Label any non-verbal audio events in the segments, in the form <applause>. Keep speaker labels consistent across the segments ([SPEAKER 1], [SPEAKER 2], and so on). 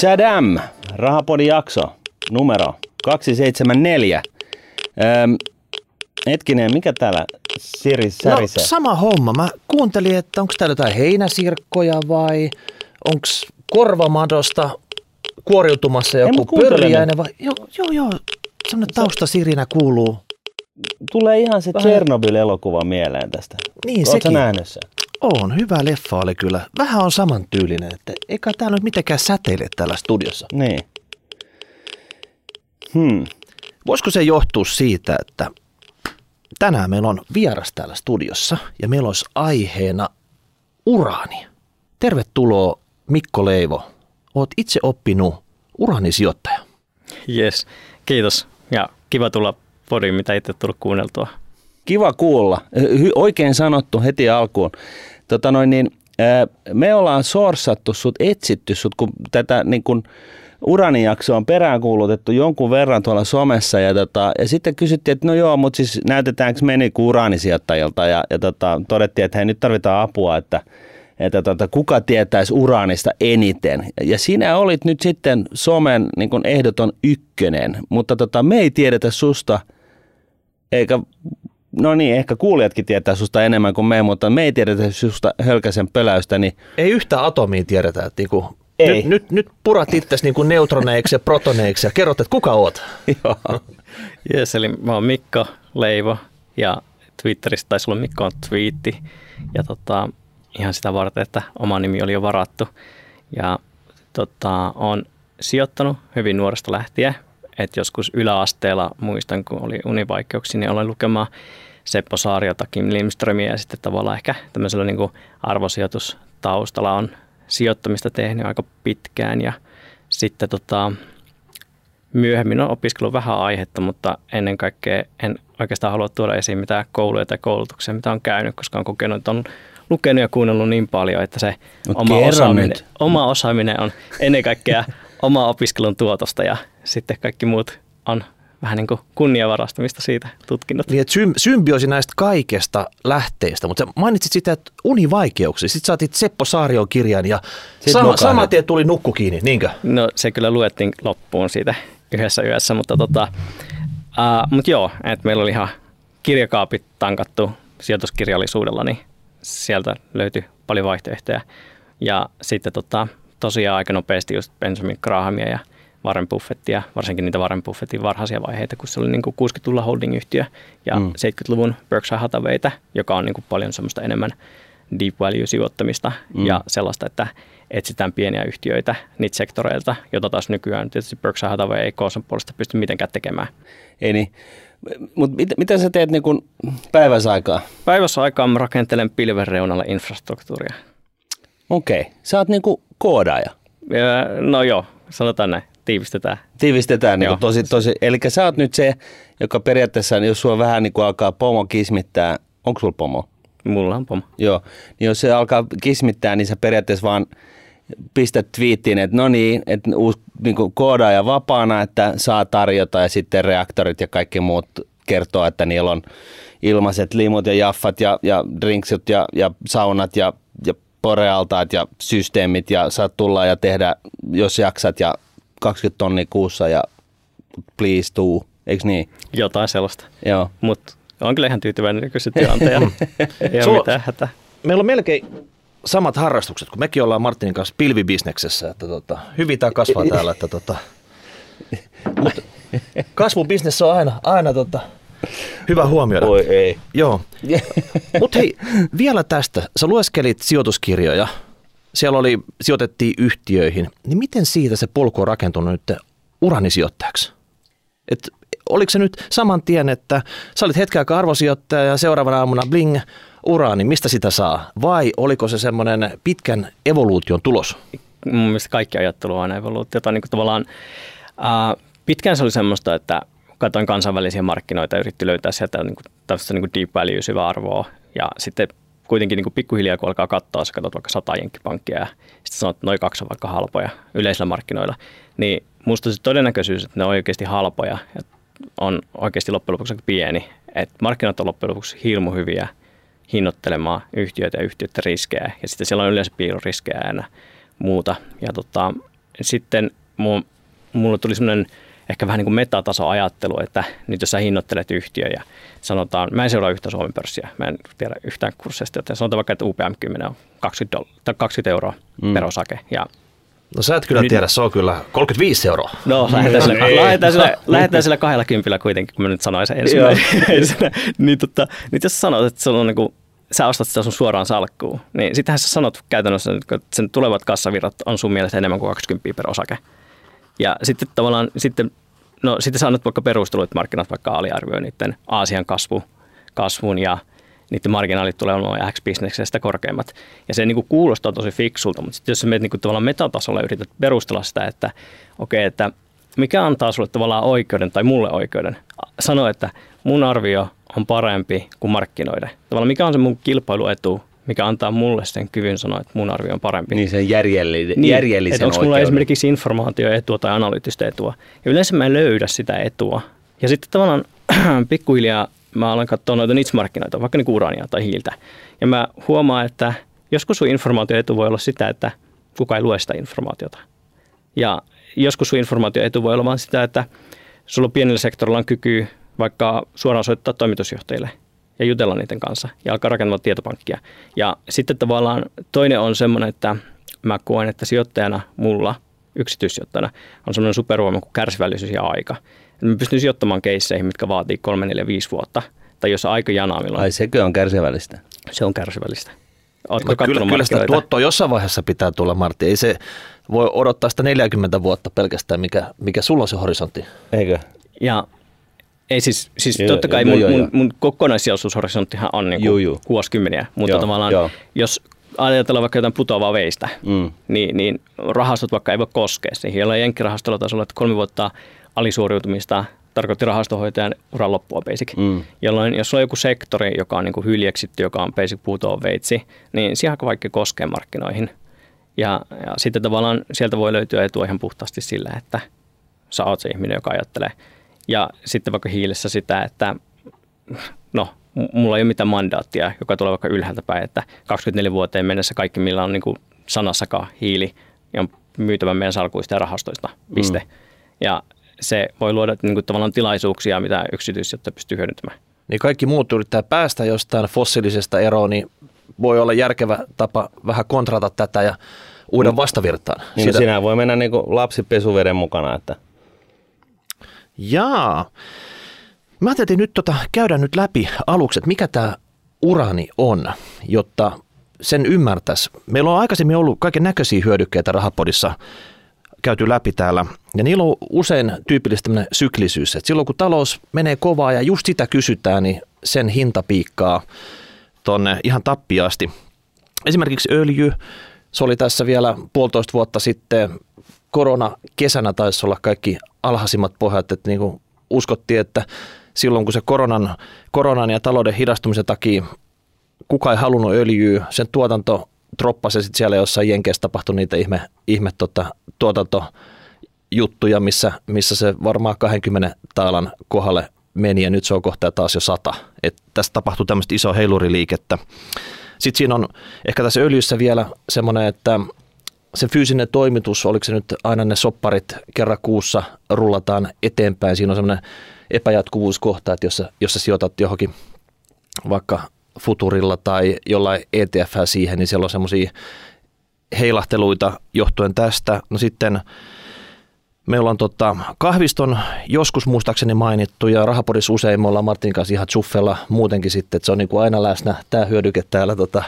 [SPEAKER 1] Chadam, Rahapodin jakso, numero 274. Öm, hetkinen, mikä täällä Siri
[SPEAKER 2] No,
[SPEAKER 1] särisee?
[SPEAKER 2] sama homma. Mä kuuntelin, että onko täällä jotain heinäsirkkoja vai onko korvamadosta kuoriutumassa joku pörjäinen vai... Joo, joo, joo. Sellainen taustasirinä kuuluu.
[SPEAKER 1] Tulee ihan se
[SPEAKER 2] Vähän-
[SPEAKER 1] Chernobyl-elokuva mieleen tästä.
[SPEAKER 2] Niin,
[SPEAKER 1] Oletko
[SPEAKER 2] sekin.
[SPEAKER 1] nähnyt sen?
[SPEAKER 2] On, hyvä leffa oli kyllä. Vähän on samantyylinen, että eikä täällä nyt mitenkään säteile täällä studiossa.
[SPEAKER 1] Niin. Hmm.
[SPEAKER 2] Voisiko se johtua siitä, että tänään meillä on vieras täällä studiossa ja meillä olisi aiheena uraani. Tervetuloa Mikko Leivo. Oot itse oppinut uraanisijoittaja.
[SPEAKER 3] Yes, kiitos. Ja kiva tulla podiin, mitä itse tullut kuunneltua.
[SPEAKER 1] Kiva kuulla. Oikein sanottu heti alkuun. Tota noin, niin, me ollaan sorsattu sut, etsitty sut, kun tätä niin kun, uranijaksoa on peräänkuulutettu jonkun verran tuolla somessa ja, tota, ja sitten kysyttiin, että no joo, mutta siis näytetäänkö me niin uraanisijoittajilta ja, ja tota, todettiin, että hei nyt tarvitaan apua, että, että tota, kuka tietäisi uraanista eniten. Ja sinä olit nyt sitten somen niin ehdoton ykkönen, mutta tota, me ei tiedetä susta eikä, no niin, ehkä kuulijatkin tietää susta enemmän kuin me, mutta me ei tiedetä susta hölkäsen pöläystä, niin
[SPEAKER 2] Ei yhtä atomiin tiedetä, että niinku,
[SPEAKER 1] Ei.
[SPEAKER 2] Nyt, nyt, nyt purat itsesi niinku neutroneiksi ja protoneiksi ja kerrot, että kuka oot. <laughs>
[SPEAKER 1] joo.
[SPEAKER 3] Yes, eli mä oon Mikko Leivo ja Twitteristä taisi olla Mikko on twiitti. Ja tota, ihan sitä varten, että oma nimi oli jo varattu. Ja tota, on sijoittanut hyvin nuoresta lähtien. Että joskus yläasteella muistan, kun oli univaikeuksia, niin olen lukemaan Seppo Saariota, Kim Lindströmiä ja sitten tavallaan ehkä tämmöisellä niin kuin arvosijoitustaustalla on sijoittamista tehnyt aika pitkään ja sitten tota, myöhemmin on opiskellut vähän aihetta, mutta ennen kaikkea en oikeastaan halua tuoda esiin mitään kouluja tai koulutuksia, mitä on käynyt, koska on kokenut, että on lukenut ja kuunnellut niin paljon, että se
[SPEAKER 1] Mut
[SPEAKER 3] oma osaaminen,
[SPEAKER 1] nyt.
[SPEAKER 3] oma osaaminen on ennen kaikkea <laughs> oma opiskelun tuotosta ja sitten kaikki muut on vähän niin kuin kunniavarastamista siitä tutkinnot.
[SPEAKER 2] Niin, että sym- symbioosi näistä kaikesta lähteistä, mutta sä mainitsit sitä, että univaikeuksia. Sitten saatit Seppo Saarion kirjan ja sama, saman tien tuli nukku kiinni, niinkö?
[SPEAKER 3] No se kyllä luettiin loppuun siitä yhdessä yössä, mutta tota, ää, mut joo, että meillä oli ihan kirjakaapit tankattu sijoituskirjallisuudella, niin sieltä löytyi paljon vaihtoehtoja. Ja sitten tota, tosiaan aika nopeasti just Benjamin Grahamia ja Warren Buffettia, varsinkin niitä Warren Buffettin varhaisia vaiheita, kun se oli niin kuin 60-luvulla holding-yhtiö ja
[SPEAKER 1] Mm.
[SPEAKER 3] mm. 70-luvun Berkshire Hathawayta, joka on niin kuin paljon semmoista enemmän deep value-sijoittamista
[SPEAKER 1] Mm.
[SPEAKER 3] ja sellaista, että etsitään pieniä yhtiöitä niitä sektoreilta, jota taas nykyään tietysti Berkshire Hathaway ei koonsa puolesta pysty mitenkään tekemään.
[SPEAKER 1] Ei niin. Mutta mit, mitä sä teet niin kun päiväsaikaa?
[SPEAKER 3] Päivässä aikaan mä rakentelen pilven reunalle infrastruktuuria.
[SPEAKER 1] Okei, sä oot niin kuin koodaaja.
[SPEAKER 3] Ja, no joo, sanotaan näin, tiivistetään.
[SPEAKER 1] Tiivistetään niin
[SPEAKER 3] Joo.
[SPEAKER 1] tosi, tosi. Eli sä oot nyt se, joka periaatteessa, jos sulla vähän niin kuin alkaa pomo kismittää, onko sulla pomo?
[SPEAKER 3] Mulla on pomo.
[SPEAKER 1] Joo, niin jos se alkaa kismittää, niin sä periaatteessa vaan pistät twiittiin, että no niin, että uusi niin kuin koodaaja vapaana, että saa tarjota ja sitten reaktorit ja kaikki muut kertoo, että niillä on ilmaiset limut ja jaffat ja, ja drinksut ja, ja saunat ja, ja porealtaat ja systeemit ja saat tulla ja tehdä, jos jaksat ja 20 tonnia kuussa ja please do, eikö niin?
[SPEAKER 3] Jotain sellaista.
[SPEAKER 1] Joo.
[SPEAKER 3] Mutta on kyllä ihan tyytyväinen nykyisen tilanteen. <laughs> Ei
[SPEAKER 2] Sulla-
[SPEAKER 3] ole mitään hätää.
[SPEAKER 2] Meillä on melkein samat harrastukset, kun mekin ollaan Martinin kanssa pilvibisneksessä, että tota, hyvin tämä kasvaa täällä, että tota, <laughs> mut kasvubisnes on aina, aina tota, hyvä huomioida.
[SPEAKER 1] Oi ei.
[SPEAKER 2] Joo. <laughs> Mutta hei, vielä tästä. Sä lueskelit sijoituskirjoja. Siellä oli, sijoitettiin yhtiöihin. Niin miten siitä se polku on rakentunut nyt uranisijoittajaksi? Et oliko se nyt saman tien, että sä olit hetken aikaa arvosijoittaja ja seuraavana aamuna bling, uraani, mistä sitä saa? Vai oliko se semmoinen pitkän evoluution tulos?
[SPEAKER 3] mun mielestä kaikki ajattelu on aina evoluutiota. Niin kuin tavallaan, ää, pitkään se oli semmoista, että katsoin kansainvälisiä markkinoita ja yritti löytää sieltä niin kuin, tällaista niin kuin deep value syvä arvoa. Ja sitten kuitenkin niin kuin pikkuhiljaa, kun alkaa katsoa, sä katsot vaikka sata jenkkipankkia ja sitten sanot, että noin kaksi on vaikka halpoja yleisillä markkinoilla, niin musta se todennäköisyys, että ne on oikeasti halpoja ja on oikeasti loppujen lopuksi pieni. Että markkinat on loppujen lopuksi hirmu hyviä hinnoittelemaan yhtiöitä ja yhtiöiden riskejä. Ja sitten siellä on yleensä piiloriskejä ja muuta. Ja tota, sitten mu, mulla tuli semmoinen ehkä vähän niin kuin metatasoajattelu, että nyt jos sä hinnoittelet yhtiö ja sanotaan, mä en seuraa yhtä Suomen pörssiä, mä en tiedä yhtään kurssista, joten sanotaan vaikka, että UPM 10 on 20, doll- tai 20 euroa mm. per osake ja
[SPEAKER 2] No sä et kyllä tiedä, se on kyllä 35 euroa.
[SPEAKER 3] No, lähdetään sillä,
[SPEAKER 2] Ei.
[SPEAKER 3] lähdetään sillä, lähdetään sillä kahdella kympillä kuitenkin, kun mä nyt sanoin sen ensimmäisenä. niin, tota, nyt jos sanot, että sulla on niin kuin, sä ostat sitä sun suoraan salkkuun, niin sitähän sä sanot käytännössä, että sen tulevat kassavirrat on sun mielestä enemmän kuin 20 per osake. Ja sitten tavallaan, sitten, no sitten sä annat vaikka perustelua, että markkinat vaikka aliarvioi niiden Aasian kasvu, kasvun ja niiden marginaalit tulee olemaan X-bisneksestä korkeimmat. Ja se niin kuin kuulostaa tosi fiksulta, mutta sitten jos sä menet niin tavallaan metatasolla yrität perustella sitä, että okei, okay, että mikä antaa sulle tavallaan oikeuden tai mulle oikeuden sanoa, että mun arvio on parempi kuin markkinoiden. Tavallaan mikä on se mun kilpailuetu, mikä antaa mulle sen kyvyn sanoa, että mun arvio on parempi.
[SPEAKER 1] Niin sen järjellinen,
[SPEAKER 3] Niin,
[SPEAKER 1] järjellisen
[SPEAKER 3] että onko mulla esimerkiksi informaatioetua tai analyyttistä etua. Ja yleensä mä en löydä sitä etua. Ja sitten tavallaan <clears throat> pikkuhiljaa mä aloin katsoa noita niche-markkinoita, vaikka niin uraania tai hiiltä. Ja mä huomaan, että joskus sun informaatioetu voi olla sitä, että kuka ei lue sitä informaatiota. Ja joskus sun informaatioetu voi olla vain sitä, että sulla pienellä sektorilla on kyky vaikka suoraan soittaa toimitusjohtajille ja jutella niiden kanssa ja alkaa rakentamaan tietopankkia. Ja sitten tavallaan toinen on semmoinen, että mä koen, että sijoittajana mulla, yksityissijoittajana, on semmoinen supervoima kuin kärsivällisyys ja aika. Et Mä pystyn sijoittamaan keisseihin, mitkä vaatii 3, 4, 5 vuotta. Tai jos aika janaa milloin,
[SPEAKER 1] Ai sekö on kärsivällistä?
[SPEAKER 3] se on kärsivällistä. Ootko
[SPEAKER 2] Kyllä,
[SPEAKER 3] kattonut
[SPEAKER 2] kyllä sitä tuottoa jossain vaiheessa pitää tulla, Martti. Ei se voi odottaa sitä 40 vuotta pelkästään, mikä, mikä sulla on se horisontti.
[SPEAKER 1] Eikö?
[SPEAKER 3] Ja ei siis, siis
[SPEAKER 1] Joo,
[SPEAKER 3] totta kai
[SPEAKER 1] joo,
[SPEAKER 3] mun,
[SPEAKER 1] joo,
[SPEAKER 3] mun,
[SPEAKER 1] joo.
[SPEAKER 3] mun kokonaisijallisuushorisonttihan on niin kuin
[SPEAKER 1] juu.
[SPEAKER 3] vuosikymmeniä, mutta
[SPEAKER 1] Joo,
[SPEAKER 3] tavallaan
[SPEAKER 1] joo.
[SPEAKER 3] jos ajatellaan vaikka jotain putoavaa veistä,
[SPEAKER 1] Mm.
[SPEAKER 3] niin, niin rahastot vaikka ei voi koskea siihen. Jollain jenkkirahastolla taisi olla, että kolme vuotta alisuoriutumista tarkoitti rahastohoitajan uran loppua basic.
[SPEAKER 1] Mm.
[SPEAKER 3] Jolloin jos on joku sektori, joka on niin kuin hyljeksitty, joka on basic putoava veitsi, niin siihen aika vaikka koskee markkinoihin. Ja, ja sitten tavallaan sieltä voi löytyä etua ihan puhtaasti sillä, että sä oot se ihminen, joka ajattelee. Ja sitten vaikka hiilessä sitä, että no, mulla ei ole mitään mandaattia, joka tulee vaikka ylhäältä päin, että 24 vuoteen mennessä kaikki, millä on niin kuin sanassakaan hiili, niin on myytävä meidän salkuista ja rahastoista, piste. Mm. Ja se voi luoda niin kuin tavallaan tilaisuuksia, mitä yksityissijoittaja pystyy hyödyntämään.
[SPEAKER 2] Niin kaikki muut yrittää päästä jostain fossiilisesta eroon, niin voi olla järkevä tapa vähän kontrata tätä ja uuden vastavirtaan.
[SPEAKER 1] Niin no, sinä voi mennä niin kuin lapsi pesuveden mukana, että
[SPEAKER 2] Jaa. Mä ajattelin nyt tota, käydä nyt läpi aluksi, että mikä tämä urani on, jotta sen ymmärtäisi. Meillä on aikaisemmin ollut kaiken näköisiä hyödykkeitä rahapodissa käyty läpi täällä. Ja niillä on usein tyypillistä tämmöinen syklisyys, että silloin kun talous menee kovaa ja just sitä kysytään, niin sen hinta piikkaa tonne ihan tappiasti. Esimerkiksi öljy, se oli tässä vielä puolitoista vuotta sitten, korona kesänä taisi olla kaikki alhaisimmat pohjat, että niin kuin uskottiin, että silloin kun se koronan, koronan ja talouden hidastumisen takia kukaan ei halunnut öljyä, sen tuotanto droppasi ja sitten siellä jossain Jenkeissä tapahtui niitä ihme, ihme tota, tuotantojuttuja, missä, missä se varmaan 20 taalan kohdalle meni ja nyt se on kohta taas jo sata. Et tässä tapahtuu tämmöistä isoa heiluriliikettä. Sitten siinä on ehkä tässä öljyssä vielä semmoinen, että se fyysinen toimitus, oliko se nyt aina ne sopparit kerran kuussa rullataan eteenpäin. Siinä on semmoinen epäjatkuvuuskohta, että jos jos sä sijoitat johonkin vaikka futurilla tai jollain ETF siihen, niin siellä on semmoisia heilahteluita johtuen tästä. No sitten meillä on tota, kahviston joskus muistaakseni mainittu ja rahapodissa usein me ollaan Martin kanssa ihan chuffella muutenkin sitten, että se on niin kuin aina läsnä tämä hyödyke täällä tota,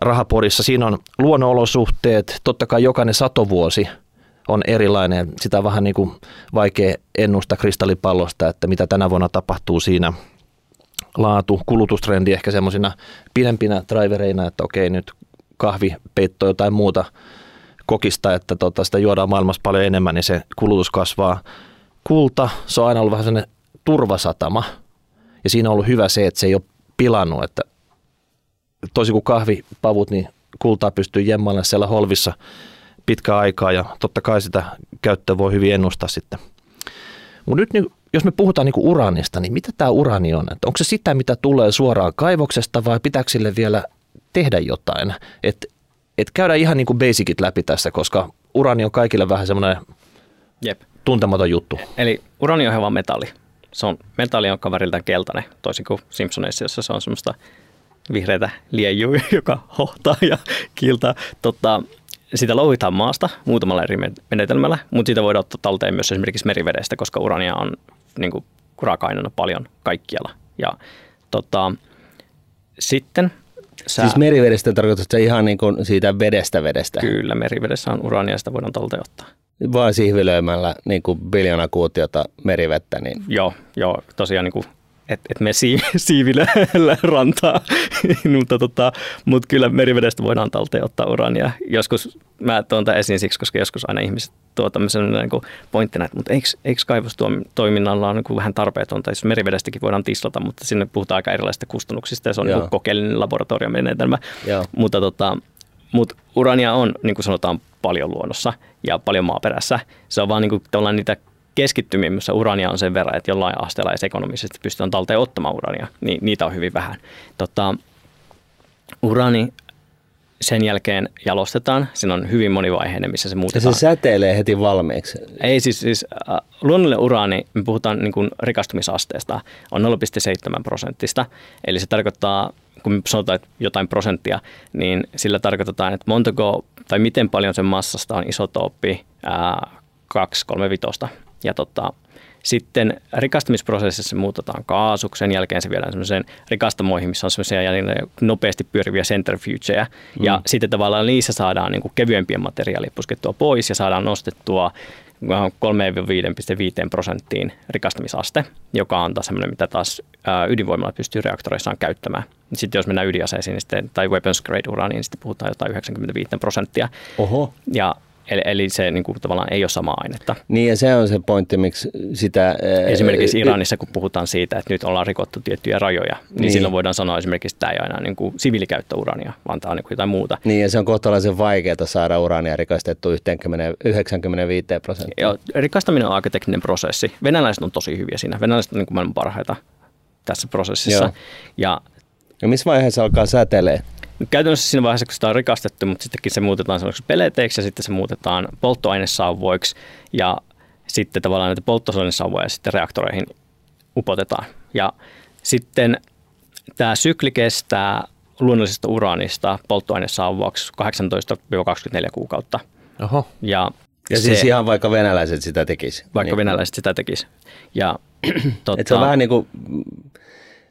[SPEAKER 2] rahapodissa. Siinä on luonnonolosuhteet, totta kai jokainen satovuosi on erilainen. Sitä on vähän niin kuin vaikea ennustaa kristallipallosta, että mitä tänä vuonna tapahtuu siinä laatu, kulutustrendi ehkä semmoisina pidempinä drivereina, että okei nyt kahvi peittoo jotain muuta kokista, että tota, sitä juodaan maailmassa paljon enemmän, niin se kulutus kasvaa. Kulta, se on aina ollut vähän sellainen turvasatama. Ja siinä on ollut hyvä se, että se ei ole pilannut, että toisin kuin kahvipavut, niin kultaa pystyy jemmailemaan siellä holvissa pitkään aikaa ja totta kai sitä käyttöä voi hyvin ennustaa sitten. Mutta nyt niin, jos me puhutaan niin uranista, niin mitä tämä urani on? Että onko se sitä, mitä tulee suoraan kaivoksesta vai pitääkö sille vielä tehdä jotain? Et, et käydään ihan niin kuin basicit läpi tässä, koska urani on kaikille vähän semmoinen
[SPEAKER 3] Jep.
[SPEAKER 2] tuntematon juttu.
[SPEAKER 3] Eli urani on metalli. Se on metalli, jonka väriltään keltainen, toisin kuin Simpsoneissa, jossa se on semmoista vihreitä liejua, <laughs> joka hohtaa ja kiiltää. Tota, sitä louhitaan maasta muutamalla eri menetelmällä, mutta sitä voidaan ottaa talteen myös esimerkiksi merivedestä, koska urania on niin kuin, raaka-aineena paljon kaikkialla. Ja tota, sitten
[SPEAKER 1] sä... Siis merivedestä tarkoitat se ihan niin kuin siitä vedestä vedestä?
[SPEAKER 3] Kyllä, merivedessä on urania sitä voidaan talteen ottaa.
[SPEAKER 1] Vaan sihvilöimällä niin kuin biljona kuutiota merivettä? Niin...
[SPEAKER 3] Joo, joo, tosiaan niin kuin että et me sii, <laughs> siivillä <laughs> rantaa, <laughs> mutta, tota, mutta kyllä merivedestä voidaan talteen ottaa urania. Joskus mä tuon tämän esiin siksi, koska joskus aina ihmiset tuo tämmöisen niin kuin pointtina, että mutta eikö, eikö kaivostoiminnalla ole niin vähän tarpeetonta, jos merivedestäkin voidaan tislata, mutta sinne puhutaan aika erilaisista kustannuksista ja se on niin kokeellinen laboratoriomenetelmä. Mutta, tota, mutta urania on, niin kuin sanotaan, paljon luonnossa ja paljon maaperässä. Se on vaan niin kuin, niitä keskittymiä, missä urania on sen verran, että jollain asteella edes ekonomisesti pystytään talteen ottamaan urania, niin niitä on hyvin vähän. Tota, urani sen jälkeen jalostetaan. Siinä on hyvin monivaiheinen, missä se muutetaan.
[SPEAKER 1] Ja se säteilee heti valmiiksi?
[SPEAKER 3] Ei siis, siis äh, luonnollinen uraani, me puhutaan niin kuin rikastumisasteesta, on 0,7 prosenttista. Eli se tarkoittaa, kun me sanotaan että jotain prosenttia, niin sillä tarkoitetaan, että montako tai miten paljon sen massasta on isotooppi äh, 235 ja tota, sitten rikastumisprosessissa muutetaan kaasuksi, sen jälkeen se viedään semmoiseen rikastamoihin, missä on semmoisia nopeasti pyöriviä centrifugeja. Mm. Ja sitten tavallaan niissä saadaan niin kuin kevyempiä materiaalia puskettua pois ja saadaan nostettua 3-5,5 prosenttiin rikastamisaste, joka on taas semmoinen, mitä taas ydinvoimalla pystyy reaktoreissaan käyttämään. Sitten jos mennään ydinaseisiin niin sitten, tai weapons grade uraniin, niin sitten puhutaan jotain 95 prosenttia.
[SPEAKER 1] Oho.
[SPEAKER 3] Ja Eli, eli se niin kuin, tavallaan ei ole sama ainetta.
[SPEAKER 1] Niin ja se on se pointti, miksi sitä...
[SPEAKER 3] Esimerkiksi Iranissa, kun puhutaan siitä, että nyt ollaan rikottu tiettyjä rajoja, niin, niin. silloin voidaan sanoa esimerkiksi, että tämä ei aina niin kuin siviilikäyttöurania, vaan tämä on niin kuin jotain muuta.
[SPEAKER 1] Niin ja se on kohtalaisen vaikeaa saada urania rikastettu 95 prosenttia.
[SPEAKER 3] Joo, rikastaminen on aika tekninen prosessi. Venäläiset on tosi hyviä siinä. Venäläiset on niin kuin maailman parhaita tässä prosessissa. Joo. Ja,
[SPEAKER 1] ja missä vaiheessa alkaa säteilee?
[SPEAKER 3] Käytännössä siinä vaiheessa, kun sitä on rikastettu, mutta sittenkin se muutetaan sellaiseksi peleteiksi ja sitten se muutetaan polttoainesauvoiksi ja sitten tavallaan näitä polttoainesauvoja sitten reaktoreihin upotetaan. Ja sitten tämä sykli kestää luonnollisesta uraanista polttoainesauvaksi 18-24 kuukautta.
[SPEAKER 2] Oho.
[SPEAKER 1] Ja, ja siis se, siis ihan vaikka venäläiset sitä tekisi.
[SPEAKER 3] Vaikka niin. venäläiset sitä tekisi. Ja,
[SPEAKER 1] tota, <clears throat> Et se on vähän niin kuin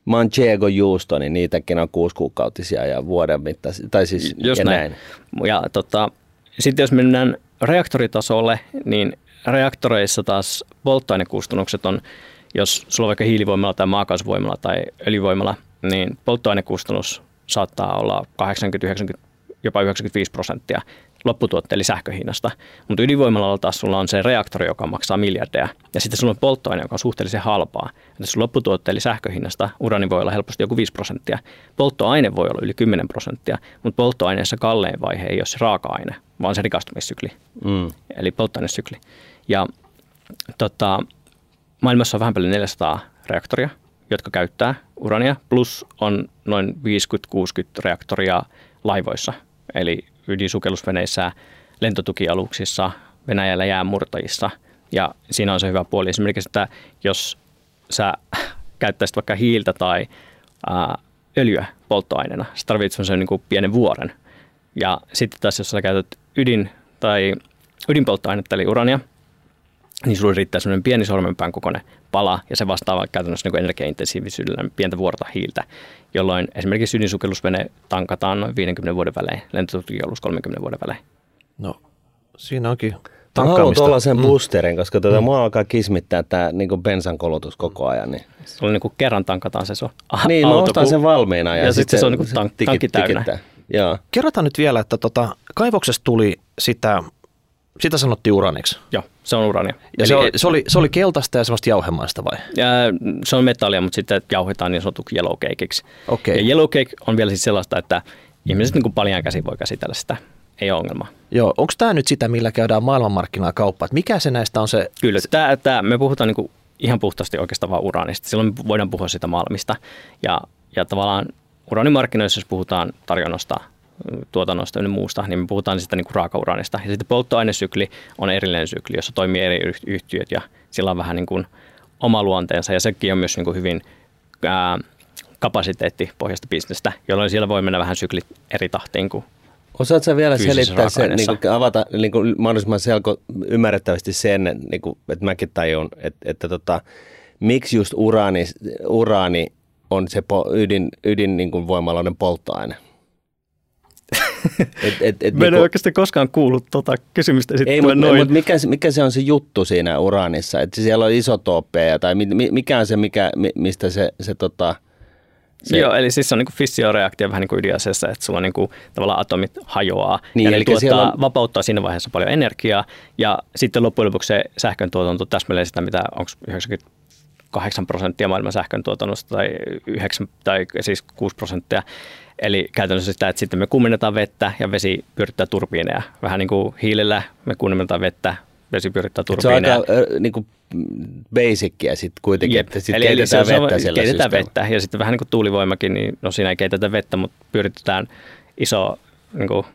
[SPEAKER 1] manchego juusto, niin niitäkin on kuusikuukautisia ja vuoden mittaisia, tai siis
[SPEAKER 3] Just ja näin. näin. Ja tota, sitten jos mennään reaktoritasolle, niin reaktoreissa taas polttoainekustannukset on, jos sulla on vaikka hiilivoimalla tai maakaasuvoimalla tai öljyvoimalla, niin polttoainekustannus saattaa olla 80, 90, jopa 95 prosenttia lopputuotte eli sähköhinnasta. Mutta ydinvoimalla taas sulla on se reaktori, joka maksaa miljardeja. Ja sitten sulla on polttoaine, joka on suhteellisen halpaa. Ja sun lopputuotte eli sähköhinnasta urani voi olla helposti joku 5 prosenttia. Polttoaine voi olla yli 10 prosenttia, mutta polttoaineessa kallein vaihe ei ole se raaka-aine, vaan se rikastumissykli. Mm. Eli polttoainesykli. Ja tota, maailmassa on vähän paljon 400 reaktoria, jotka käyttää urania, plus on noin 50-60 reaktoria laivoissa, eli ydinsukellusveneissä, lentotukialuksissa, Venäjällä jäänmurtajissa. Ja siinä on se hyvä puoli esimerkiksi, että jos sä käyttäisit vaikka hiiltä tai ää, öljyä polttoaineena, sä tarvitset sen niin pienen vuoren. Ja sitten taas jos sä käytät ydin tai ydinpolttoainetta eli urania, niin sulla riittää sellainen pieni sormenpään kokoinen pala, ja se vastaa käytännössä niin energiaintensiivisyydellä pientä vuorta hiiltä, jolloin esimerkiksi ydinsukellusvene tankataan noin 50 vuoden välein, lentotukialus 30 vuoden välein.
[SPEAKER 2] No, siinä onkin
[SPEAKER 1] Mä haluan tuollaisen mm. boosterin, koska tuota, mm. mua alkaa kismittää tämä niin bensan kulutus koko ajan. Niin.
[SPEAKER 3] Se on niin kuin kerran tankataan se, se
[SPEAKER 1] Niin, mä ostan sen valmiina.
[SPEAKER 3] Ja, ja sitten sit se on niin kuin tank, tankki täynnä.
[SPEAKER 2] Joo. Kerrotaan nyt vielä, että tota, kaivoksesta tuli sitä sitä sanottiin uraniksi.
[SPEAKER 3] Joo, se on urania.
[SPEAKER 2] Ja se, oli, se, oli, se oli keltaista ja semmoista jauhemaista vai?
[SPEAKER 3] Ja, se on metallia, mutta sitten jauhetaan niin sanotuksi yellow cakeiksi.
[SPEAKER 2] Okay.
[SPEAKER 3] Ja yellow cake on vielä siis sellaista, että ihmiset niin kuin paljon käsi voi käsitellä sitä. Ei ole ongelma.
[SPEAKER 2] Joo, onko tämä nyt sitä, millä käydään maailmanmarkkinoilla kauppaa? Mikä se näistä on se?
[SPEAKER 3] Kyllä, tämä, tämä, me puhutaan niin kuin ihan puhtaasti oikeastaan vaan uraanista. Silloin voidaan puhua sitä maailmista. Ja, ja tavallaan uraanimarkkinoissa, jos puhutaan tarjonnasta tuotannosta ja muusta, niin me puhutaan sitä niin kuin raakauraanista. Ja sitten polttoainesykli on erillinen sykli, jossa toimii eri yhtiöt ja sillä on vähän niin kuin oma luonteensa ja sekin on myös niin kuin hyvin ää, kapasiteettipohjaista bisnestä, jolloin siellä voi mennä vähän syklit eri tahtiin kuin
[SPEAKER 1] Osaatko vielä selittää sen, niin kuin, avata niin kuin, mahdollisimman selko ymmärrettävästi sen, niin kuin, että mäkin tajun, että, että tota, miksi just uraani, uraani on se po, ydin, ydin niin kuin voimalainen polttoaine? <laughs>
[SPEAKER 3] et, et, et, Mä en niinku, oikeasti koskaan kuullut tuota kysymystä
[SPEAKER 1] ei, mutta, noin. Mutta mikä, mikä se on se juttu siinä uraanissa? Että siellä on isotooppeja tai mikä on se, mikä, mistä se, se tota,
[SPEAKER 3] se... Joo, eli siis se on niin fissioreaktio vähän niin kuin ydinaseessa, että sulla on niin kuin, tavallaan atomit hajoaa niin, ja ne tuottaa, on... vapauttaa siinä vaiheessa paljon energiaa ja sitten loppujen lopuksi se sähkön tuotanto täsmälleen sitä, mitä onko 98 prosenttia maailman sähkön tuotannosta tai, 9, tai siis 6 prosenttia. Eli käytännössä sitä, että sitten me kuumennetaan vettä ja vesi pyörittää turbiineja. Vähän niin kuin hiilellä me kuumennetaan vettä, vesi pyörittää turbiineja.
[SPEAKER 1] Se on aika äh, niin kuin basicia sitten kuitenkin, Jep. että sitten eli, keitetään eli vettä siellä
[SPEAKER 3] Keitetään vettä ja sitten vähän niin kuin tuulivoimakin, niin no siinä ei keitetä vettä, mutta pyöritetään iso, niin kuin,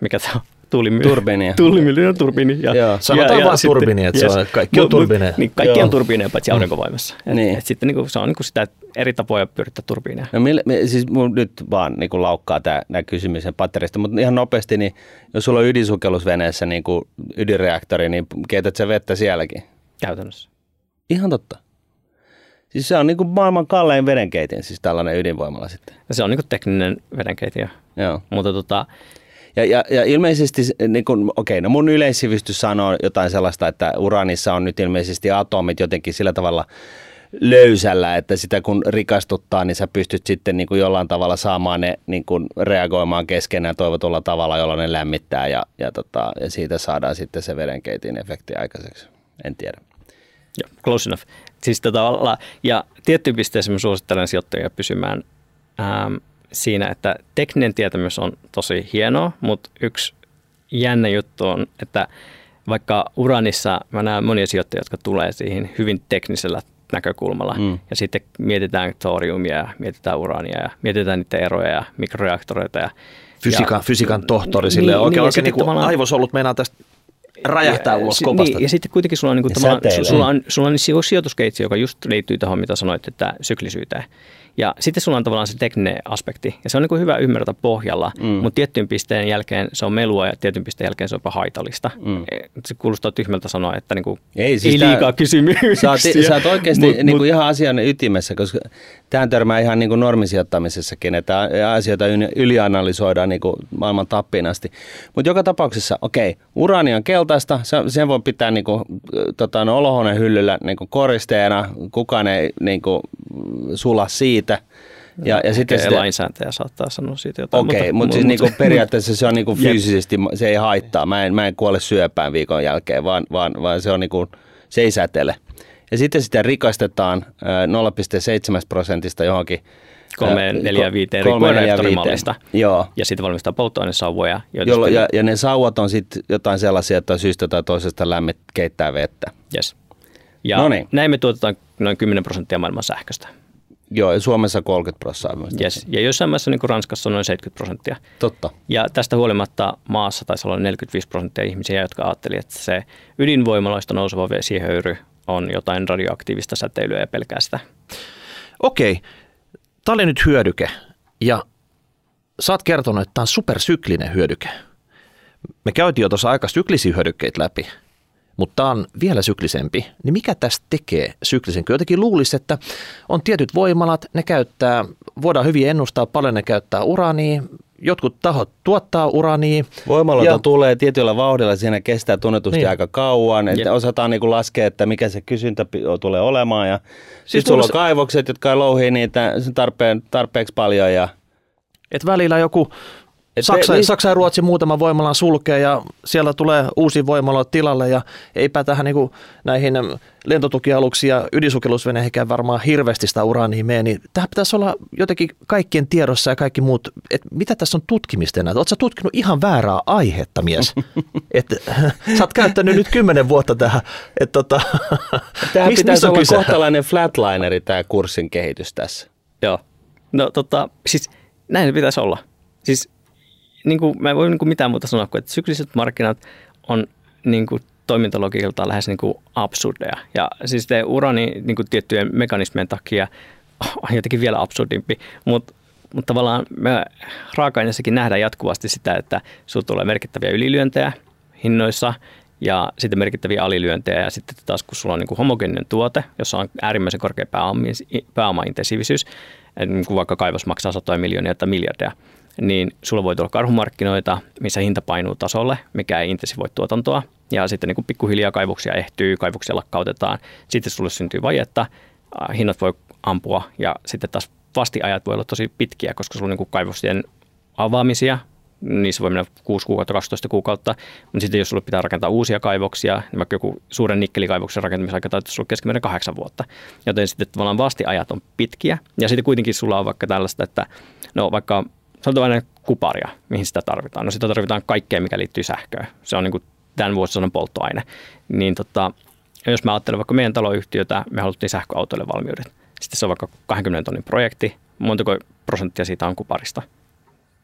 [SPEAKER 3] mikä tämä on, tuulimylly.
[SPEAKER 1] Turbiinia.
[SPEAKER 3] Tuulimylly ja turbiini. Ja,
[SPEAKER 2] Joo. Sanotaan ja, vaan ja turbiini, että yes. se on, kaikki on turbiineja.
[SPEAKER 3] Niin, kaikki Joo. on turbiineja paitsi aurinkovoimassa. Et, niin. et sitten niin kuin, se on niin kuin sitä eri tapoja pyörittää turbiineja.
[SPEAKER 1] No, mille, me, siis mun nyt vaan niin kuin laukkaa tämä kysymys patterista, mutta ihan nopeasti, niin jos sulla on ydinsukellusveneessä niin kuin ydinreaktori, niin keität sä vettä sielläkin?
[SPEAKER 3] Käytännössä.
[SPEAKER 1] Ihan totta. Siis se on niin kuin maailman kallein vedenkeitin, siis tällainen ydinvoimala sitten.
[SPEAKER 3] Ja se on niin kuin tekninen vedenkeitin,
[SPEAKER 1] Joo.
[SPEAKER 3] Mutta tota,
[SPEAKER 1] ja, ja, ja ilmeisesti, niin kun, okei, no mun yleissivistys sanoo jotain sellaista, että uranissa on nyt ilmeisesti atomit jotenkin sillä tavalla löysällä, että sitä kun rikastuttaa, niin sä pystyt sitten niin kuin jollain tavalla saamaan ne niin kuin reagoimaan keskenään toivotulla tavalla, jolla ne lämmittää ja, ja, tota, ja siitä saadaan sitten se vedenkeitin efekti aikaiseksi. En tiedä.
[SPEAKER 3] Joo, close enough. Siis tota, ja tiettyyn pisteeseen mä suosittelen sijoittajia pysymään ähm, siinä, että tekninen tietämys on tosi hienoa, mutta yksi jännä juttu on, että vaikka uranissa mä näen monia sijoittajia, jotka tulee siihen hyvin teknisellä näkökulmalla. Mm. Ja sitten mietitään toriumia ja mietitään urania ja mietitään niiden eroja ja mikroreaktoreita. Ja,
[SPEAKER 2] Fysiikan, ja, fysiikan tohtori sille niin, oikein, niin, oikein niin kuin aivosolut meinaa tästä räjähtää ja, ulos kopasta.
[SPEAKER 3] Niin, ja sitten kuitenkin sulla on, niin kuin, sulla on, sulla on sijoituskeitsi, joka just liittyy tähän, mitä sanoit, että syklisyyteen. Ja sitten sulla on tavallaan se tekninen aspekti, ja se on niin kuin hyvä ymmärtää pohjalla, mm. mutta tiettyyn pisteen jälkeen se on melua ja tietyn pisteen jälkeen se on jopa haitallista. Mm. E, se kuulostaa tyhmältä sanoa, että niin kuin ei, siis ei liikaa kysymyksiä.
[SPEAKER 1] Sä oot, sä oot oikeasti mut, niin kuin ihan asian ytimessä, koska tähän törmää ihan niin kuin normisijoittamisessakin, että asioita ylianalysoidaan niin kuin maailman tappiin asti. Mutta joka tapauksessa, okei, urani on keltaista, sen voi pitää niin kuin, tota, no, olohuoneen hyllyllä niin kuin koristeena, kukaan ei niin kuin, sula siitä.
[SPEAKER 3] Ja, ja sitten sitä, lainsääntäjä saattaa sanoa siitä jotain.
[SPEAKER 1] Okei, okay, mutta, mutta siis mutta, niinku periaatteessa se on niinku <laughs> fyysisesti, se ei haittaa. Mä en, mä en kuole syöpään viikon jälkeen, vaan, vaan, vaan se, on niinku, se ei sätele. Ja sitten sitä rikastetaan 0,7 prosentista johonkin
[SPEAKER 3] 3, 4, 5 eri reaktorimallista.
[SPEAKER 1] Joo.
[SPEAKER 3] Ja sitten valmistaa polttoainesauvoja.
[SPEAKER 1] Jollo, ja, ja ne sauvat on sitten jotain sellaisia, että syystä tai toisesta lämmit keittää vettä.
[SPEAKER 3] Yes. Ja Noniin. näin me tuotetaan noin 10 prosenttia maailman sähköstä.
[SPEAKER 1] Joo, ja Suomessa 30 prosenttia.
[SPEAKER 3] Yes. Ja jossain maassa, niin kuin Ranskassa, on noin 70 prosenttia.
[SPEAKER 1] Totta.
[SPEAKER 3] Ja tästä huolimatta maassa taisi olla 45 prosenttia ihmisiä, jotka ajattelivat, että se ydinvoimaloista nouseva vesihöyry on jotain radioaktiivista säteilyä ja pelkää sitä.
[SPEAKER 2] Okei, tämä oli nyt hyödyke ja sä oot kertonut, että tämä on supersyklinen hyödyke. Me käytiin jo tuossa aika syklisiä hyödykkeitä läpi – mutta tämä on vielä syklisempi, niin mikä tästä tekee syklisen? Kyllä jotenkin luulisi, että on tietyt voimalat, ne käyttää, voidaan hyvin ennustaa, paljon ne käyttää urania, jotkut tahot tuottaa urania.
[SPEAKER 1] Voimaloita ja, tulee tietyllä vauhdilla, siinä kestää tunnetusti niin. aika kauan, että ja. osataan niin laskea, että mikä se kysyntä tulee olemaan ja siis sitten sulla on kaivokset, jotka louhii niitä tarpeen, tarpeeksi paljon ja
[SPEAKER 2] et välillä joku Saksa, niin, Saksa ja Ruotsi muutama voimalan sulkee ja siellä tulee uusi voimala tilalle ja eipä tähän niin kuin näihin lentotukialuksiin ja ydinsukellusveneihinkään varmaan hirveästi sitä urania mene, niin tähän pitäisi olla jotenkin kaikkien tiedossa ja kaikki muut, että mitä tässä on tutkimista enää. Oletko tutkinut ihan väärää aihetta, mies? <laughs> että <laughs> sä oot käyttänyt nyt kymmenen vuotta tähän. Että tota, <laughs>
[SPEAKER 1] Tähän pitäisi olla kyse? kohtalainen flatlineri tämä kurssin kehitys tässä.
[SPEAKER 3] Joo. No tota, siis näin pitäisi olla. Siis niin kuin, mä en voi niin kuin mitään muuta sanoa kuin, että sykliset markkinat on niin kuin toimintalogiilta lähes niin kuin absurdeja. Ja siis te urani niin kuin tiettyjen mekanismien takia <laughs> on jotenkin vielä absurdimpi, mutta mutta tavallaan me raaka-aineessakin nähdään jatkuvasti sitä, että sinulla tulee merkittäviä ylilyöntejä hinnoissa ja sitten merkittäviä alilyöntejä ja sitten taas kun sulla on niin homogeeninen tuote, jossa on äärimmäisen korkea pääomaintensiivisyys, niin kuin vaikka kaivos maksaa satoja miljoonia tai miljardeja, niin sulla voi tulla karhumarkkinoita, missä hinta painuu tasolle, mikä ei intensivoi tuotantoa. Ja sitten niin kuin pikkuhiljaa kaivoksia ehtyy, kaivoksia lakkautetaan. Sitten sulle syntyy vajetta, hinnat voi ampua ja sitten taas vastiajat voi olla tosi pitkiä, koska sulla on niin kaivoksien avaamisia, niissä voi mennä 6 kuukautta, 12 kuukautta, mutta sitten jos sulla pitää rakentaa uusia kaivoksia, niin vaikka joku suuren nikkelikaivoksen rakentamisaika täytyy sulla keskimäärin kahdeksan vuotta. Joten sitten tavallaan vastiajat on pitkiä. Ja sitten kuitenkin sulla on vaikka tällaista, että no vaikka sanotaan aina kuparia, mihin sitä tarvitaan. No sitä tarvitaan kaikkea, mikä liittyy sähköön. Se on niin kuin tämän vuosisadan polttoaine. Niin tota, jos mä ajattelen vaikka meidän taloyhtiötä, me haluttiin sähköautoille valmiudet. Sitten se on vaikka 20 tonnin projekti. Montako prosenttia siitä on kuparista?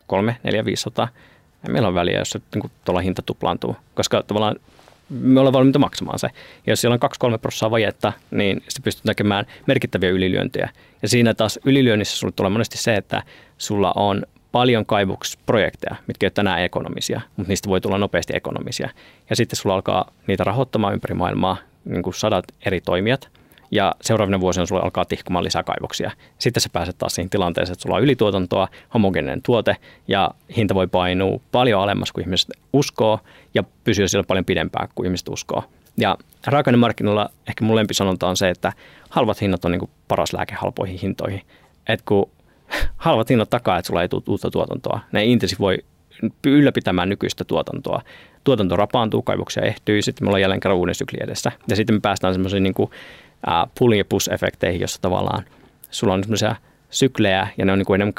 [SPEAKER 3] 3, 4, 500. Ja meillä on väliä, jos niin tuolla hinta tuplaantuu, koska tavallaan me ollaan valmiita maksamaan se. Ja jos siellä on 2-3 prosenttia vajetta, niin sitten pystyt näkemään merkittäviä ylilyöntejä. Ja siinä taas ylilyönnissä sulla tulee monesti se, että sulla on paljon kaivuksprojekteja, mitkä eivät tänään ekonomisia, mutta niistä voi tulla nopeasti ekonomisia. Ja sitten sulla alkaa niitä rahoittamaan ympäri maailmaa niin kuin sadat eri toimijat – ja seuraavina vuosina sulla alkaa tihkumaan lisää kaivoksia. Sitten sä pääset taas siihen tilanteeseen, että sulla on ylituotantoa, homogeeninen tuote ja hinta voi painua paljon alemmas kuin ihmiset uskoo ja pysyä siellä paljon pidempään kuin ihmiset uskoo. Ja raaka ehkä mun lempisanonta on se, että halvat hinnat on niin paras lääke halpoihin hintoihin. Et kun halvat hinnat takaa, että sulla ei tule uutta tuotantoa, ne ei voi ylläpitämään nykyistä tuotantoa. Tuotanto rapaantuu, kaivoksia ehtyy, sitten me ollaan jälleen kerran uuden sykli edessä. Ja sitten me päästään semmoisiin niin äh, pull- ja push-efekteihin, jossa tavallaan sulla on semmoisia syklejä ja ne on niin kuin enemmän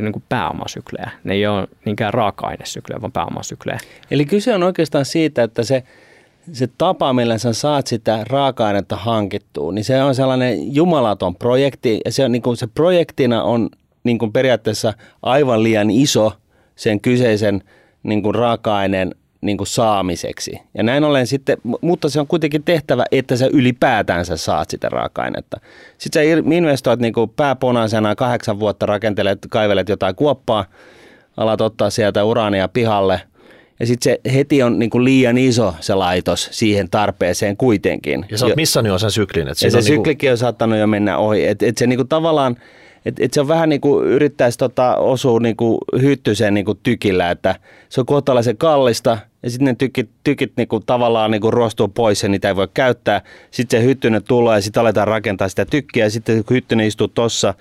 [SPEAKER 3] niin kuin pääomasyklejä. Ne ei ole niinkään raaka-ainesyklejä, vaan pääomasyklejä.
[SPEAKER 1] Eli kyse on oikeastaan siitä, että se, se tapa, millä sä saat sitä raaka-ainetta hankittua, niin se on sellainen jumalaton projekti ja se, on, niin kuin se projektina on niin kuin periaatteessa aivan liian iso sen kyseisen niin kuin raaka-aineen niin kuin saamiseksi. Ja näin ollen sitten, mutta se on kuitenkin tehtävä, että sä ylipäätänsä saat sitä raaka-ainetta. Sitten sä investoit niin kuin pääponaisena kahdeksan vuotta rakentelet, kaivelet jotain kuoppaa, alat ottaa sieltä uraania pihalle – ja sitten se heti on niin kuin liian iso se laitos siihen tarpeeseen kuitenkin.
[SPEAKER 2] Ja sä oot missannut jo sen syklin.
[SPEAKER 1] Että ja se on syklikin niin kuin... on saattanut jo mennä ohi. Että et se niin kuin tavallaan et, et se on vähän niin kuin yrittäisi tota osua niin kuin hyttyseen niin kuin tykillä, että se on kohtalaisen kallista ja sitten ne tykit, tykit niin kuin tavallaan niin kuin ruostuu pois ja niitä ei voi käyttää. Sitten se hyttynen tulee ja sitten aletaan rakentaa sitä tykkiä ja sitten kun hyttynen istuu tossa,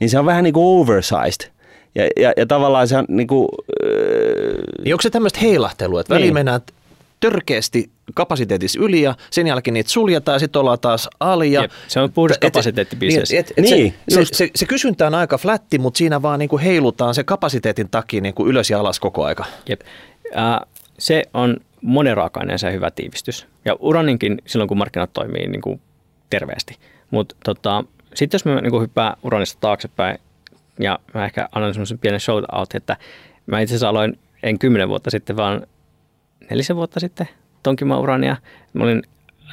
[SPEAKER 1] niin se on vähän niin kuin oversized. Ja, ja, ja tavallaan se on niin kuin,
[SPEAKER 2] öö... niin onko se tämmöistä heilahtelua, että niin. väliin mennään törkeästi kapasiteetissa yli ja sen jälkeen niitä suljetaan ja sitten ollaan taas ali. Ja,
[SPEAKER 3] Jep, se on puhdas kapasiteettibisnes.
[SPEAKER 2] Niin, et, et, niin, se, se, se, se, kysyntä on aika flätti, mutta siinä vaan niin kuin heilutaan se kapasiteetin takia niin kuin ylös ja alas koko aika.
[SPEAKER 3] Jep. Uh, se on monen se hyvä tiivistys. Ja uraninkin silloin, kun markkinat toimii niin kuin terveesti. Mutta tota, sitten jos me niin hyppää uranista taaksepäin, ja mä ehkä annan semmoisen pienen shout out, että mä itse asiassa aloin en kymmenen vuotta sitten, vaan nelisen vuotta sitten tonkimaan urania. Mä olin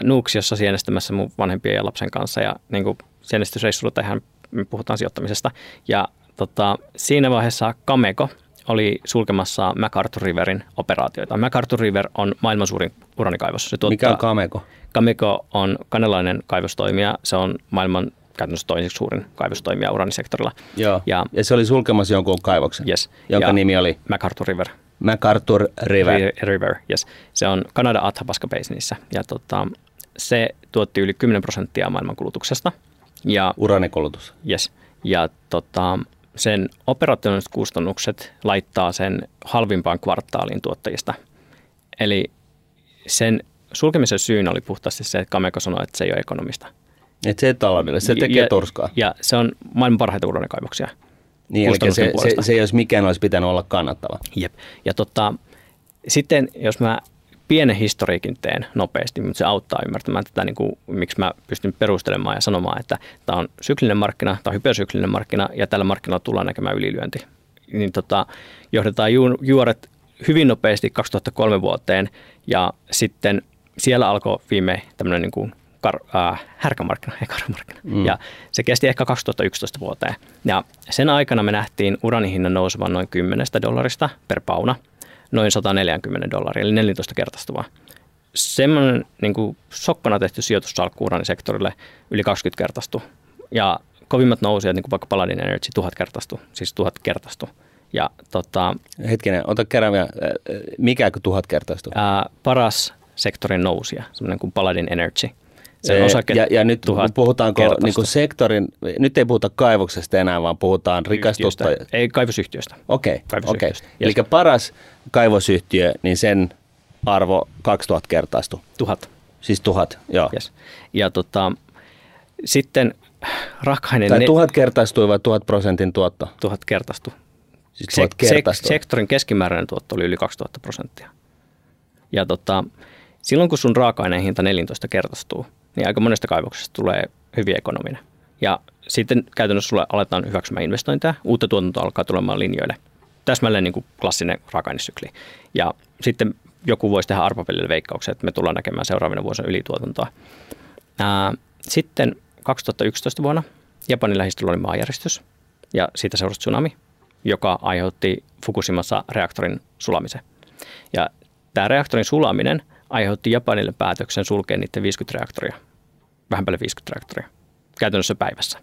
[SPEAKER 3] Nuuksiossa sienestämässä mun vanhempien ja lapsen kanssa ja niin kuin sienestysreissulla tähän me puhutaan sijoittamisesta. Ja tota, siinä vaiheessa Kameko oli sulkemassa MacArthur Riverin operaatioita. MacArthur River on maailman suurin uranikaivos.
[SPEAKER 1] Se tuottaa, Mikä on Kameko?
[SPEAKER 3] Kameko on kanalainen kaivostoimija. Se on maailman käytännössä toiseksi suurin kaivostoimija uranisektorilla.
[SPEAKER 1] Joo, ja, ja se oli sulkemassa jonkun kaivoksen,
[SPEAKER 3] yes.
[SPEAKER 1] jonka ja nimi oli?
[SPEAKER 3] MacArthur River.
[SPEAKER 1] MacArthur River.
[SPEAKER 3] River, yes. Se on Kanada Athabasca Basinissa ja tota, se tuotti yli 10 prosenttia maailmankulutuksesta. Ja,
[SPEAKER 1] Uranikulutus.
[SPEAKER 3] Yes. Ja tota, sen operationaaliset kustannukset laittaa sen halvimpaan kvartaaliin tuottajista. Eli sen sulkemisen syynä oli puhtaasti se, että Kameko sanoi, että se ei ole ekonomista.
[SPEAKER 1] Että se ei taloudelle, se tekee
[SPEAKER 3] ja,
[SPEAKER 1] turskaa.
[SPEAKER 3] Ja se on maailman parhaita uranikaivoksia.
[SPEAKER 1] Niin, eli se, se, se, jos mikään olisi pitänyt olla kannattava.
[SPEAKER 3] Jep. Ja tota, sitten jos mä pienen historiikin teen nopeasti, mutta se auttaa ymmärtämään tätä, niin kuin, miksi mä pystyn perustelemaan ja sanomaan, että tämä on syklinen markkina, tämä on hypersyklinen markkina ja tällä markkinalla tullaan näkemään ylilyönti. niin tota, johdetaan ju, juoret hyvin nopeasti 2003 vuoteen ja sitten siellä alkoi viime tämmöinen niin kuin kar, äh, härkämarkkina, ei karmarkkina. Mm. Ja se kesti ehkä 2011 vuoteen. Ja sen aikana me nähtiin uranihinnan nousevan noin 10 dollarista per pauna noin 140 dollaria, eli 14 kertaistuvaa. Semmoinen niin kuin sokkona tehty sijoitussalkku uranisektorille yli 20 kertaistu. Ja kovimmat nousijat, niin kuin vaikka Paladin Energy, tuhat kertaistu, siis tuhat kertaistu. Ja, tota,
[SPEAKER 1] Hetkinen, ota kerran vielä, mikä kuin tuhat kertaistu?
[SPEAKER 3] Ää, paras sektorin nousija, semmoinen kuin Paladin Energy –
[SPEAKER 1] se osake ja, ja nyt puhutaanko niin kuin sektorin, nyt ei puhuta kaivoksesta enää, vaan puhutaan rikastusta.
[SPEAKER 3] Ei kaivosyhtiöstä.
[SPEAKER 1] Okei, okay, okay. eli paras kaivosyhtiö, niin sen arvo 2000 kertaistu.
[SPEAKER 3] Tuhat.
[SPEAKER 1] Siis tuhat, joo.
[SPEAKER 3] Yes. Ja tota, sitten raaka-aineen...
[SPEAKER 1] Tai tuhat kertaistui vai tuhat prosentin tuotto?
[SPEAKER 3] Tuhat kertaistu.
[SPEAKER 1] Siis tuhat se, kertaistui.
[SPEAKER 3] Se, sektorin keskimääräinen tuotto oli yli 2000 prosenttia. Ja tota, silloin kun sun raaka-aineen hinta 14 kertaistuu, niin aika monesta kaivoksesta tulee hyvin ekonominen. Ja sitten käytännössä sulle aletaan hyväksymään investointeja, uutta tuotantoa alkaa tulemaan linjoille. Täsmälleen niin kuin klassinen raaka Ja sitten joku voisi tehdä arpapelille veikkauksen, että me tullaan näkemään seuraavina vuosina ylituotantoa. Sitten 2011 vuonna Japanin lähistöllä oli maanjäristys ja siitä seurasi tsunami, joka aiheutti Fukushimassa reaktorin sulamisen. Ja tämä reaktorin sulaminen – aiheutti Japanille päätöksen sulkea niiden 50 reaktoria, vähän paljon 50 reaktoria, käytännössä päivässä.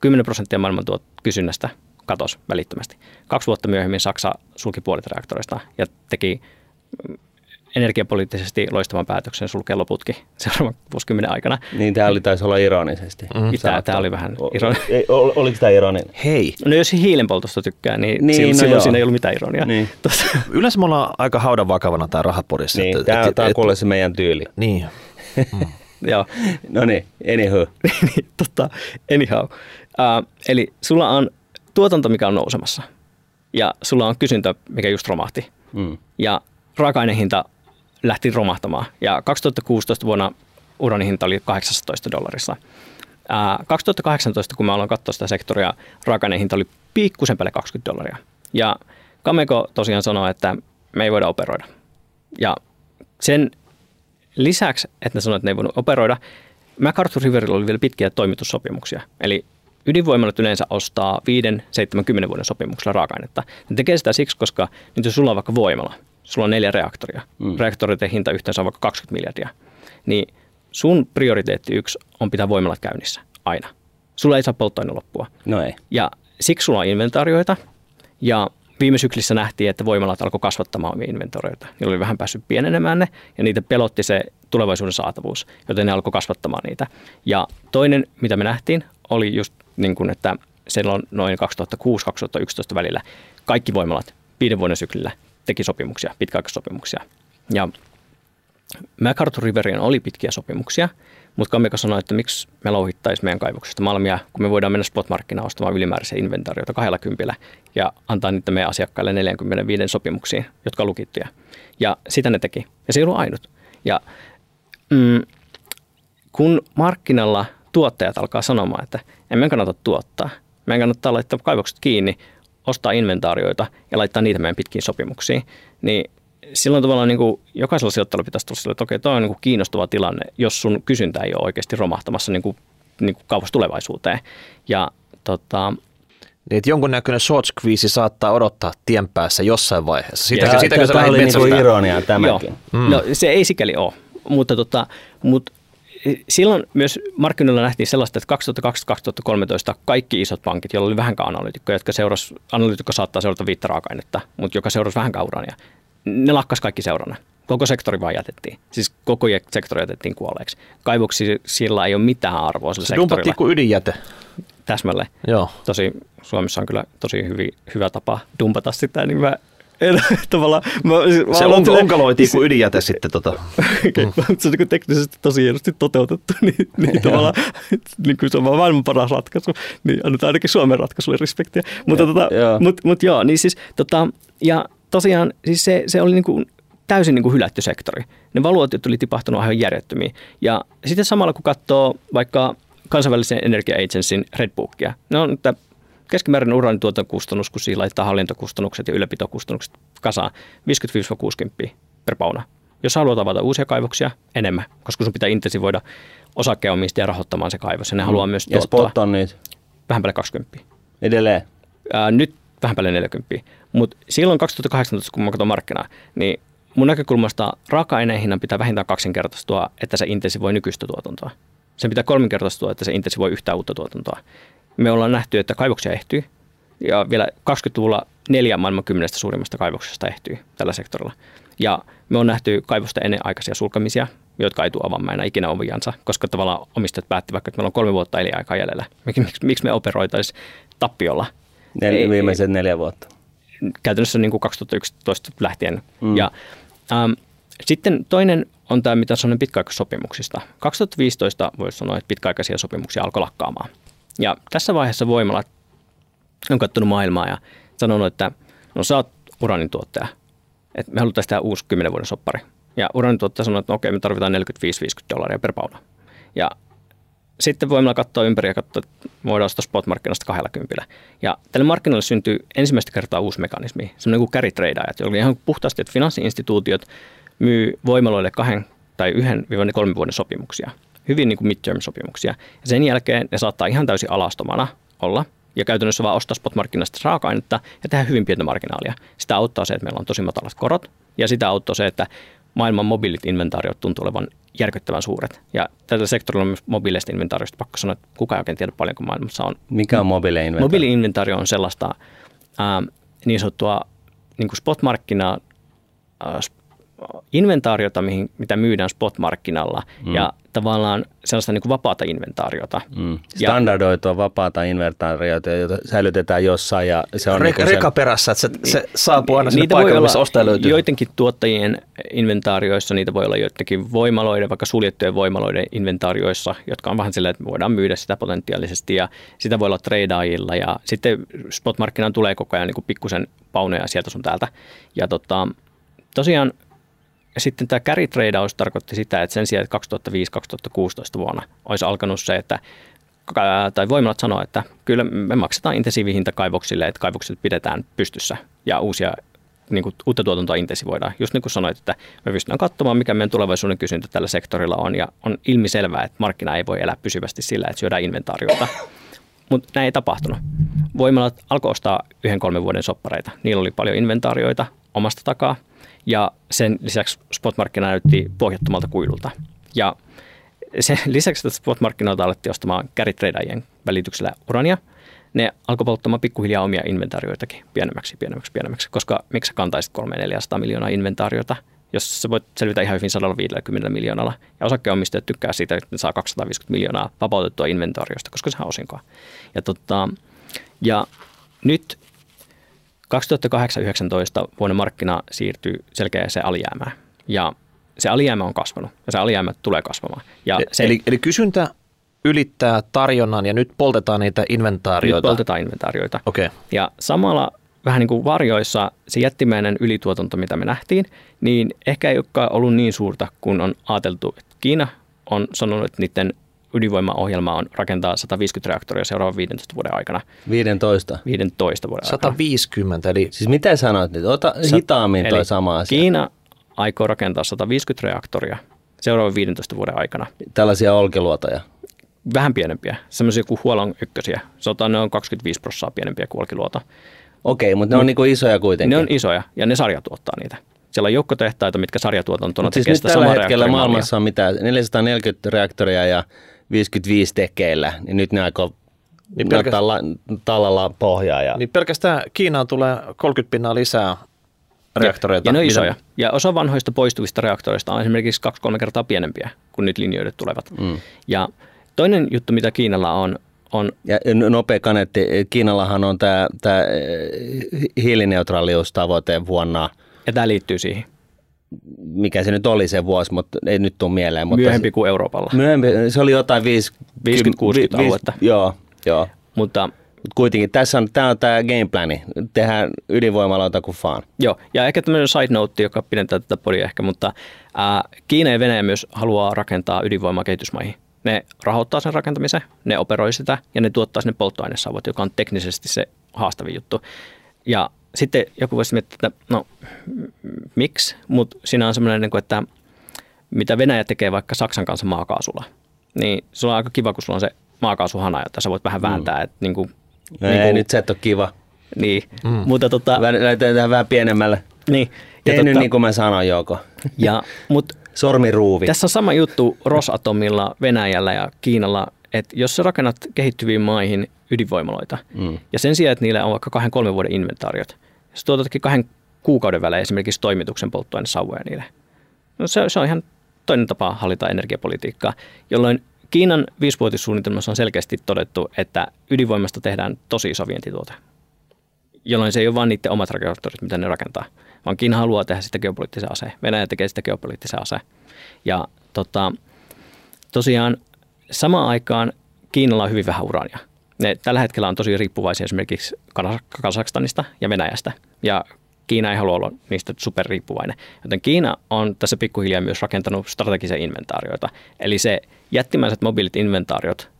[SPEAKER 3] 10 prosenttia maailman tuot kysynnästä katosi välittömästi. Kaksi vuotta myöhemmin Saksa sulki puolet reaktoreista ja teki mm, energiapoliittisesti loistavan päätöksen sulkea loputkin <laughs> seuraavan vuosikymmenen aikana.
[SPEAKER 1] Niin, tämä oli taisi olla ironisesti.
[SPEAKER 3] Mm. Tämä, tämä oli vähän ironinen. <laughs>
[SPEAKER 1] Ol, oliko tämä ironinen?
[SPEAKER 2] Hei.
[SPEAKER 3] No jos hiilenpoltosta tykkää, niin, niin silloin, no silloin siinä ei ollut mitään ironiaa.
[SPEAKER 2] Niin. <laughs> Yleensä me ollaan aika haudan vakavana tämä rahapodissa.
[SPEAKER 1] Niin, tämä, on kuule se meidän tyyli.
[SPEAKER 2] Niin.
[SPEAKER 3] Mm. <laughs> Joo.
[SPEAKER 1] no niin, anyhow. <laughs>
[SPEAKER 3] niin, tota, anyhow. Uh, eli sulla on tuotanto, mikä on nousemassa. Ja sulla on kysyntä, mikä just romahti. Mm. Ja raaka-ainehinta lähti romahtamaan. Ja 2016 vuonna uranin hinta oli 18 dollarissa. Ää, 2018, kun mä aloin katsoa sitä sektoria, raaka hinta oli pikkusen päälle 20 dollaria. Ja Kameko tosiaan sanoi, että me ei voida operoida. Ja sen lisäksi, että ne sanoivat, että ne ei voinut operoida, MacArthur Riverilla oli vielä pitkiä toimitussopimuksia. Eli ydinvoimalat yleensä ostaa 5-70 vuoden sopimuksella raaka-ainetta. Ne tekee sitä siksi, koska nyt jos sulla on vaikka voimala – sulla on neljä reaktoria, mm. reaktoreiden hinta yhteensä on vaikka 20 miljardia, niin sun prioriteetti yksi on pitää voimalat käynnissä aina. Sulla ei saa polttoaine loppua.
[SPEAKER 1] No ei.
[SPEAKER 3] Ja siksi sulla on inventaarioita ja viime syklissä nähtiin, että voimalat alkoi kasvattamaan omia inventorioita. Niillä oli vähän päässyt pienenemään ne ja niitä pelotti se tulevaisuuden saatavuus, joten ne alkoi kasvattamaan niitä. Ja toinen, mitä me nähtiin, oli just niin kuin, että silloin noin 2006-2011 välillä kaikki voimalat viiden vuoden syklillä teki sopimuksia, pitkäaikaisopimuksia. Ja MacArthur Riverien oli pitkiä sopimuksia, mutta Kamika sanoi, että miksi me louhittaisiin meidän kaivoksesta malmia, kun me voidaan mennä spotmarkkinaan ostamaan ylimääräisiä inventaarioita kahdella kympillä ja antaa niitä meidän asiakkaille 45 sopimuksiin, jotka lukittuja. Ja sitä ne teki. Ja se ei ollut ainut. Ja mm, kun markkinalla tuottajat alkaa sanomaan, että emme kannata tuottaa, meidän kannattaa laittaa kaivokset kiinni, ostaa inventaarioita ja laittaa niitä meidän pitkiin sopimuksiin, niin silloin tavallaan niin kuin jokaisella sijoittajalla pitäisi tulla sille, että okei, toi on niin kuin kiinnostava tilanne, jos sun kysyntä ei ole oikeasti romahtamassa niin kuin, niin kuin kauas tulevaisuuteen. Ja tota,
[SPEAKER 2] niin, että jonkunnäköinen short squeeze saattaa odottaa tien päässä jossain vaiheessa.
[SPEAKER 1] Sitä, ja, sitä, tämä oli niin kuin ironia tämäkin.
[SPEAKER 3] Joo. Mm. No, se ei sikäli ole, mutta, tota, mutta silloin myös markkinoilla nähtiin sellaista, että 2012-2013 kaikki isot pankit, joilla oli vähänkään analyytikkoja, jotka seurasi, analyytikko saattaa seurata viittä raaka-ainetta, mutta joka seurasi vähänkään urania, ne lakkas kaikki seurana. Koko sektori vaan jätettiin. Siis koko sektori jätettiin kuolleeksi. Kaivoksi sillä ei ole mitään arvoa sillä Se sektorilla.
[SPEAKER 2] kuin ydinjäte.
[SPEAKER 3] Täsmälleen. Joo. Tosi Suomessa on kyllä tosi hyvin, hyvä tapa dumpata sitä, niin mä en, <laughs> tavallaan, mä,
[SPEAKER 2] mä se on, onkaloitiin kuin <laughs> ydinjäte sitten. Tota. <laughs>
[SPEAKER 3] okay, mm. Se on niin teknisesti tosi hienosti toteutettu, niin, niin tavallaan niin kuin se on maailman paras ratkaisu, niin annetaan ainakin Suomen ratkaisulle respektiä. Mutta tota, mut, mut joo, niin siis tota, ja tosiaan siis se, se oli niin kuin täysin niin kuin hylätty sektori. Ne valuotiot oli tipahtunut aivan järjettömiin. Ja sitten samalla kun katsoo vaikka kansainvälisen Energia Agencyn Redbookia, ne on, että keskimääräinen uraanituotantokustannus, kun siihen laittaa hallintokustannukset ja ylläpitokustannukset kasaan, 50-60 per pauna. Jos haluat avata uusia kaivoksia, enemmän, koska sun pitää intensivoida osakkeenomistajia rahoittamaan se kaivos. Ja ne mm. haluaa myös
[SPEAKER 1] Ja
[SPEAKER 3] tuottaa
[SPEAKER 1] spot on nyt
[SPEAKER 3] vähän päälle 20.
[SPEAKER 1] edelleen.
[SPEAKER 3] Ää, nyt vähän päälle 40. Mutta silloin 2018, kun mä katson markkinaa, niin mun näkökulmasta raaka-aineen hinnan pitää vähintään kaksinkertaistua, että se intensivoi nykyistä tuotantoa. Sen pitää kolminkertaistua, että se intensivoi yhtään uutta tuotantoa. Me ollaan nähty, että kaivoksia ehtyy. Ja vielä 20-luvulla neljä maailman kymmenestä suurimmasta kaivoksesta ehtyy tällä sektorilla. Ja me on nähty kaivosta ennenaikaisia sulkamisia, jotka ei tule avaamaan enää ikinä oviansa, koska tavallaan omistajat päätti vaikka, että meillä on kolme vuotta eliaikaa jäljellä. Miksi, miksi me operoitaisiin tappiolla?
[SPEAKER 1] Nel,
[SPEAKER 3] Ei-
[SPEAKER 1] viimeiset neljä vuotta.
[SPEAKER 3] käytännössä niin kuin 2011 lähtien. Mm. Ja, ähm, sitten toinen on tämä, mitä sanon pitkäaikaissopimuksista. 2015 voisi sanoa, että pitkäaikaisia sopimuksia alkoi lakkaamaan. Ja tässä vaiheessa voimalat on katsonut maailmaa ja sanonut, että no sä oot uranin tuottaja, että me halutaan tehdä uusi 10 vuoden soppari. Ja uranin tuottaja sanoo, että no okei, me tarvitaan 45-50 dollaria per pauna. Ja sitten voimme katsoa ympäri ja katsoa, että voidaan ostaa spot-markkinasta 20. Ja tälle markkinalle syntyy ensimmäistä kertaa uusi mekanismi, semmoinen kuin carry tradeajat, jolla ihan puhtaasti, että finanssiinstituutiot myy voimaloille kahden tai yhden viiva kolmen vuoden sopimuksia, hyvin niin kuin midterm-sopimuksia. Ja sen jälkeen ne saattaa ihan täysin alastomana olla ja käytännössä vaan ostaa spot-markkinasta raaka-ainetta ja tehdä hyvin pientä marginaalia. Sitä auttaa se, että meillä on tosi matalat korot ja sitä auttaa se, että maailman mobiilit inventaariot tuntuu olevan järkyttävän suuret. Ja tällä sektorilla on myös mobiileista inventaarioista pakko sanoa, että kukaan ei oikein tiedä paljonko maailmassa on.
[SPEAKER 1] Mikä on mobiileinventaari?
[SPEAKER 3] Mobiili-inventaario on sellaista ää, niin sanottua niin kuin spot-markkina ää, sp- inventaariota, mihin, mitä myydään spot-markkinalla mm. ja tavallaan sellaista niin kuin vapaata inventaariota.
[SPEAKER 1] Mm. Standardoitua vapaata inventaariota, jota säilytetään jossain ja se on
[SPEAKER 2] Re-
[SPEAKER 1] niinku se-
[SPEAKER 2] reka perässä, että se, se saapuu aina sinne paikalle,
[SPEAKER 3] olla
[SPEAKER 2] missä ostaja löytyy.
[SPEAKER 3] joidenkin tuottajien inventaarioissa, niitä voi olla joidenkin voimaloiden, vaikka suljettujen voimaloiden inventaarioissa, jotka on vähän silleen, että me voidaan myydä sitä potentiaalisesti ja sitä voi olla tradeajilla ja sitten spotmarkkinaan tulee koko ajan niin kuin pikkusen pauneja sieltä sun täältä. Ja tota, tosiaan sitten tämä carry tradeaus tarkoitti sitä, että sen sijaan, että 2005-2016 vuonna olisi alkanut se, että tai voimalat sanoa, että kyllä me maksetaan intensiivihinta kaivoksille, että kaivokset pidetään pystyssä ja uusia niin kuin, uutta tuotantoa intensivoidaan. Just niin kuin sanoit, että me pystytään katsomaan, mikä meidän tulevaisuuden kysyntä tällä sektorilla on ja on ilmiselvää, että markkina ei voi elää pysyvästi sillä, että syödään inventaariota. Mutta näin ei tapahtunut. Voimalat alkoi ostaa yhden kolmen vuoden soppareita. Niillä oli paljon inventaarioita omasta takaa ja sen lisäksi spotmarkkina näytti pohjattomalta kuilulta. Ja sen <laughs> lisäksi, että spotmarkkinoilta alettiin ostamaan carry välityksellä urania, ne alkoi polttamaan pikkuhiljaa omia inventaarioitakin pienemmäksi, pienemmäksi, pienemmäksi, koska miksi sä kantaisit 300 miljoonaa inventaariota, jos sä voit selvitä ihan hyvin 150 miljoonalla. Ja osakkeenomistajat tykkää siitä, että ne saa 250 miljoonaa vapautettua inventaariosta, koska se on osinkoa. Ja, tota, ja nyt 2008-2019 vuoden markkina siirtyy selkeäseen alijäämään. Ja se alijäämä on kasvanut ja se alijäämä tulee kasvamaan. Ja se,
[SPEAKER 2] E- Eli, eli kysyntä ylittää tarjonnan ja nyt poltetaan niitä
[SPEAKER 3] nyt
[SPEAKER 2] inventaarioita.
[SPEAKER 3] poltetaan inventaarioita.
[SPEAKER 2] Okay.
[SPEAKER 3] Ja samalla vähän niin kuin varjoissa se jättimäinen ylituotanto, mitä me nähtiin, niin ehkä ei olekaan ollut niin suurta, kun on ajateltu, että Kiina on sanonut, että niiden ydinvoimaohjelma on rakentaa 150 reaktoria seuraavan 15 vuoden aikana.
[SPEAKER 1] 15.
[SPEAKER 3] 15 vuoden aikana.
[SPEAKER 2] 150, eli
[SPEAKER 1] Siis mitä sanoit nyt? Ota hitaammin toi
[SPEAKER 3] Eli
[SPEAKER 1] sama asia.
[SPEAKER 3] Kiina aikoo rakentaa 150 reaktoria seuraavan 15 vuoden aikana.
[SPEAKER 1] Tällaisia olkiluotoja.
[SPEAKER 3] Vähän pienempiä, semmoisia kuin huolon ykkösiä. Sanotaan, ne on 25 prosenttia pienempiä kuin Olkiluoto.
[SPEAKER 1] Okei, mutta ne on niinku isoja kuitenkin.
[SPEAKER 3] Ne on isoja ja ne sarjatuottaa niitä. Siellä on joukkotehtaita, mitkä sarjatuotantona
[SPEAKER 1] Mutta siis
[SPEAKER 3] tekee
[SPEAKER 1] nyt
[SPEAKER 3] sitä
[SPEAKER 1] tällä
[SPEAKER 3] samaa
[SPEAKER 1] hetkellä maailmassa on mitä, 440 reaktoria ja 55 tekeillä, niin nyt ne aikoo
[SPEAKER 2] Niin
[SPEAKER 1] niin
[SPEAKER 2] pelkäs-
[SPEAKER 1] la, tallalla pohjaa. Ja,
[SPEAKER 2] niin pelkästään Kiinaan tulee 30 pinnaa lisää reaktoreita.
[SPEAKER 3] Ja ne on
[SPEAKER 2] Mitä-
[SPEAKER 3] isoja. Ja osa vanhoista poistuvista reaktoreista on esimerkiksi kaksi-kolme kertaa pienempiä kuin nyt linjoidet tulevat.
[SPEAKER 1] mm.
[SPEAKER 3] Ja toinen juttu, mitä Kiinalla on, on
[SPEAKER 1] ja nopea kanetti, Kiinallahan on tämä tää hiilineutraaliustavoite vuonna,
[SPEAKER 3] ja tämä liittyy siihen,
[SPEAKER 1] mikä se nyt oli se vuosi, mutta ei nyt tule mieleen. Mutta
[SPEAKER 3] myöhempi kuin Euroopalla.
[SPEAKER 1] Myöhempi, se oli jotain 50,
[SPEAKER 3] 50-60 aluetta.
[SPEAKER 1] Joo, joo.
[SPEAKER 3] Mutta
[SPEAKER 1] Mut kuitenkin tässä on tämä on tämä gameplani. Tehdään ydinvoimaloita kuin faan.
[SPEAKER 3] Joo, ja ehkä tämmöinen side note, joka pidentää tätä podia ehkä, mutta ää, Kiina ja Venäjä myös haluaa rakentaa ydinvoimaa kehitysmaihin. Ne rahoittaa sen rakentamisen, ne operoi sitä ja ne tuottaa sinne polttoainesaavut, joka on teknisesti se haastavin juttu. Ja sitten joku voisi miettiä, että no miksi, mutta siinä on semmoinen, niin että mitä Venäjä tekee vaikka Saksan kanssa maakaasulla, niin se on aika kiva, kun sulla on se maakaasuhana, jota sä voit vähän vääntää. Mm. Että niin kuin,
[SPEAKER 1] no niin ei, kuin, nyt se et ole kiva.
[SPEAKER 3] Niin, mm. mutta tota...
[SPEAKER 1] Lähdetään vähän pienemmälle.
[SPEAKER 3] Niin.
[SPEAKER 1] Ja tota, nyt niin kuin mä sanoin, Joko.
[SPEAKER 3] Ja, mut,
[SPEAKER 1] Sormiruuvi.
[SPEAKER 3] Tässä on sama juttu Rosatomilla, Venäjällä ja Kiinalla, että jos sä rakennat kehittyviin maihin ydinvoimaloita, mm. ja sen sijaan, että niillä on vaikka kahden kolmen vuoden inventaariot, jos tuotatkin kahden kuukauden välein esimerkiksi toimituksen polttoainesauvoja niille, no se, se on ihan toinen tapa hallita energiapolitiikkaa, jolloin Kiinan viisivuotissuunnitelmassa on selkeästi todettu, että ydinvoimasta tehdään tosi iso vientituote, jolloin se ei ole vain niiden omat reaktorit, mitä ne rakentaa, vaan Kiina haluaa tehdä sitä geopoliittisen aseen. Venäjä tekee sitä geopoliittisen aseen. Ja tota, tosiaan samaan aikaan Kiinalla on hyvin vähän urania. Ne tällä hetkellä on tosi riippuvaisia esimerkiksi Kazakstanista ja Venäjästä. Ja Kiina ei halua olla niistä superriippuvainen. Joten Kiina on tässä pikkuhiljaa myös rakentanut strategisia inventaarioita. Eli se jättimäiset mobiilit inventaariot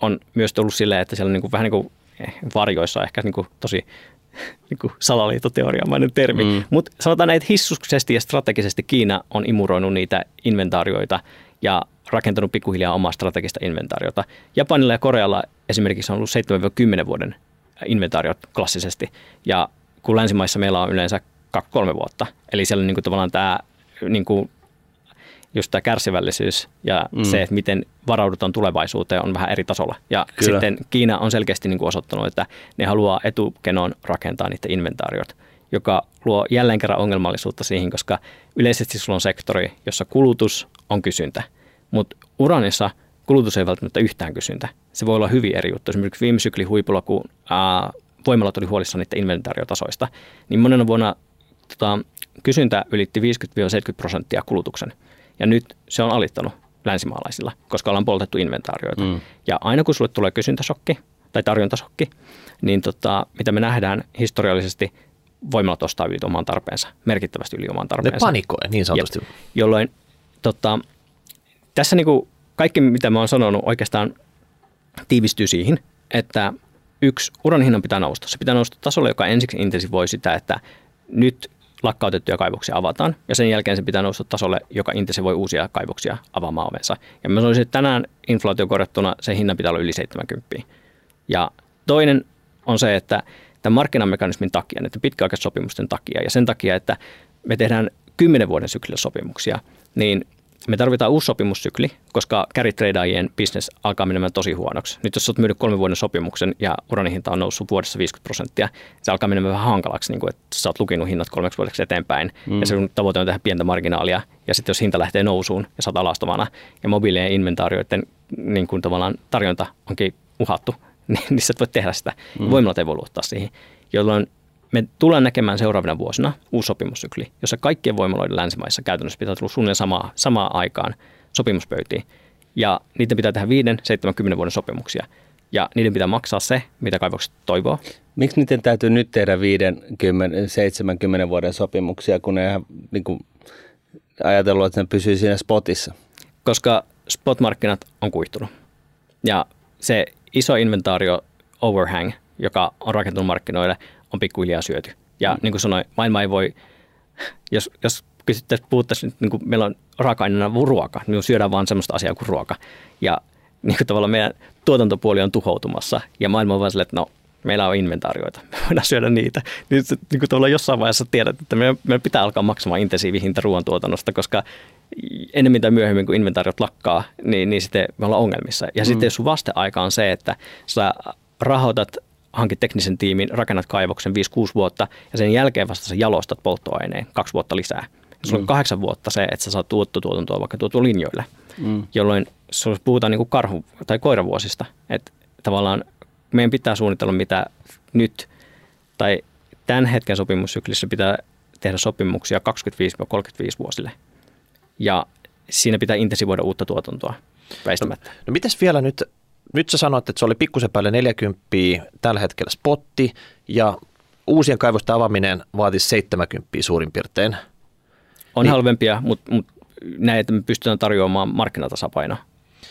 [SPEAKER 3] on myös tullut silleen, että siellä on niin kuin, vähän niin kuin eh, varjoissa ehkä niin kuin tosi <laughs> niin kuin salaliittoteoriamainen termi. Mm. Mutta sanotaan että hissuksesti ja strategisesti Kiina on imuroinut niitä inventaarioita ja rakentanut pikkuhiljaa omaa strategista inventaariota. Japanilla ja Korealla esimerkiksi on ollut 7-10 vuoden inventaariot klassisesti. Ja kun länsimaissa meillä on yleensä 2-3 vuotta. Eli siellä on niin kuin tavallaan tämä niin kuin just tämä kärsivällisyys ja mm. se, että miten varaudutaan tulevaisuuteen on vähän eri tasolla. Ja Kyllä. sitten Kiina on selkeästi niin kuin osoittanut, että ne haluaa etukenoon rakentaa niitä inventaariot, joka luo jälleen kerran ongelmallisuutta siihen, koska yleisesti sulla on sektori, jossa kulutus on kysyntä, mutta uranissa kulutus ei välttämättä yhtään kysyntä. Se voi olla hyvin eri juttu. Esimerkiksi viime syklin huipulla, kun ää, voimalat oli huolissaan niiden inventaariotasoista, niin monena vuonna tota, kysyntä ylitti 50-70 prosenttia kulutuksen. Ja nyt se on alittanut länsimaalaisilla, koska ollaan poltettu inventaarioita. Mm. Ja aina kun sulle tulee kysyntäsokki tai tarjontasokki, niin tota, mitä me nähdään historiallisesti, voimalat ostaa yli oman tarpeensa, merkittävästi yli oman tarpeensa.
[SPEAKER 2] Ne panikoi niin sanotusti.
[SPEAKER 3] Ja, jolloin tota, tässä niin kuin kaikki, mitä mä oon sanonut, oikeastaan tiivistyy siihen, että yksi, uran hinnan pitää nousta. Se pitää nousta tasolle, joka ensiksi intensivoi sitä, että nyt lakkautettuja kaivoksia avataan, ja sen jälkeen se pitää nousta tasolle, joka intensivoi uusia kaivoksia avaamaan ovensa. Ja mä sanoisin, että tänään inflaatio korjattuna se hinnan pitää olla yli 70. Ja toinen on se, että tämän markkinamekanismin takia, näiden pitkäaikaissopimusten takia ja sen takia, että me tehdään kymmenen vuoden syklillä sopimuksia, niin me tarvitaan uusi sopimussykli, koska carry bisnes alkaa menemään tosi huonoksi. Nyt jos olet myynyt kolmen vuoden sopimuksen ja uranihinta on noussut vuodessa 50 prosenttia, se alkaa menemään vähän hankalaksi, niin kuin, että sä oot lukinut hinnat kolmeksi vuodeksi eteenpäin mm. ja sun tavoite on tehdä pientä marginaalia. Ja sitten jos hinta lähtee nousuun ja oot alastomana ja mobiilien inventaarioiden niin kuin tavallaan tarjonta onkin uhattu, niin, <laughs> niin sä et voi tehdä sitä. Mm. Voimalat ei voi luottaa siihen, jolloin me tullaan näkemään seuraavina vuosina uusi sopimussykli, jossa kaikkien voimaloiden länsimaissa käytännössä pitää tulla suunnilleen samaa, samaa aikaan sopimuspöytiin. Ja niiden pitää tehdä 5, 70 vuoden sopimuksia. Ja niiden pitää maksaa se, mitä kaivokset toivoo.
[SPEAKER 1] Miksi niiden täytyy nyt tehdä 50, 70 vuoden sopimuksia, kun ne niin kuin, ajatellut, että ne pysyy siinä spotissa?
[SPEAKER 3] Koska spotmarkkinat on kuihtunut. Ja se iso inventaario overhang, joka on rakentunut markkinoille, on pikkuhiljaa syöty. Ja mm. niin kuin sanoin, maailma ei voi, jos, jos kysyttäisiin, puhuttaisiin, niin kuin meillä on raaka-aineena ruoka, niin syödään vaan sellaista asiaa kuin ruoka. Ja niin kuin tavallaan meidän tuotantopuoli on tuhoutumassa ja maailma on vaan sille, että no, meillä on inventaarioita, me voidaan syödä niitä. Niin, niin kuin tuolla jossain vaiheessa tiedät, että meidän, meidän pitää alkaa maksamaan intensiivihinta ruoantuotannosta, koska ennemmin tai myöhemmin, kun inventaariot lakkaa, niin, niin sitten me ollaan ongelmissa. Ja mm. sitten jos sun vasteaika on se, että sä rahoitat hankit teknisen tiimin, rakennat kaivoksen 5-6 vuotta ja sen jälkeen vasta sä jalostat polttoaineen kaksi vuotta lisää. Sulla mm. on kahdeksan vuotta se, että sä saat tuottotuotantoa vaikka tuotua linjoille, mm. jolloin puhutaan niin kuin karhu- tai koiravuosista. Että tavallaan meidän pitää suunnitella, mitä nyt tai tämän hetken sopimussyklissä pitää tehdä sopimuksia 25-35 vuosille. Ja siinä pitää intensivoida uutta tuotantoa väistämättä.
[SPEAKER 2] No, no mitäs vielä nyt nyt sä sanoit, että se oli pikkusen päälle 40 tällä hetkellä spotti ja uusien kaivosten avaaminen vaatisi 70 suurin piirtein.
[SPEAKER 3] On niin, halvempia, mutta, mutta näin, että me pystytään tarjoamaan markkinatasapaino.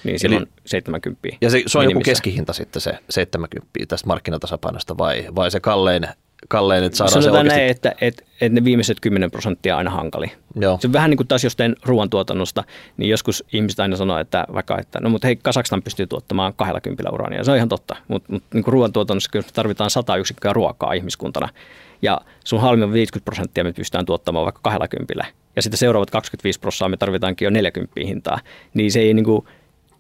[SPEAKER 3] niin silloin 70.
[SPEAKER 2] Ja se, se on joku
[SPEAKER 3] minimissä.
[SPEAKER 2] keskihinta sitten se 70 tästä markkinatasapainosta vai, vai se kallein, kallein että saadaan se
[SPEAKER 3] Sanotaan
[SPEAKER 2] oikeasti?
[SPEAKER 3] näin, että, että, että ne viimeiset 10 prosenttia on aina hankali.
[SPEAKER 2] Joo.
[SPEAKER 3] Se on vähän niin kuin taas jos teen ruoantuotannosta, niin joskus ihmiset aina sanoo, että vaikka, että no mutta hei, Kasakstan pystyy tuottamaan 20 urania. Se on ihan totta, mutta, mutta niin kuin ruoantuotannossa kyllä tarvitaan 100 yksikköä ruokaa ihmiskuntana. Ja sun halvin 50 prosenttia me pystytään tuottamaan vaikka 20. Ja sitten seuraavat 25 prosenttia me tarvitaankin jo 40 hintaa. Niin se ei niin kuin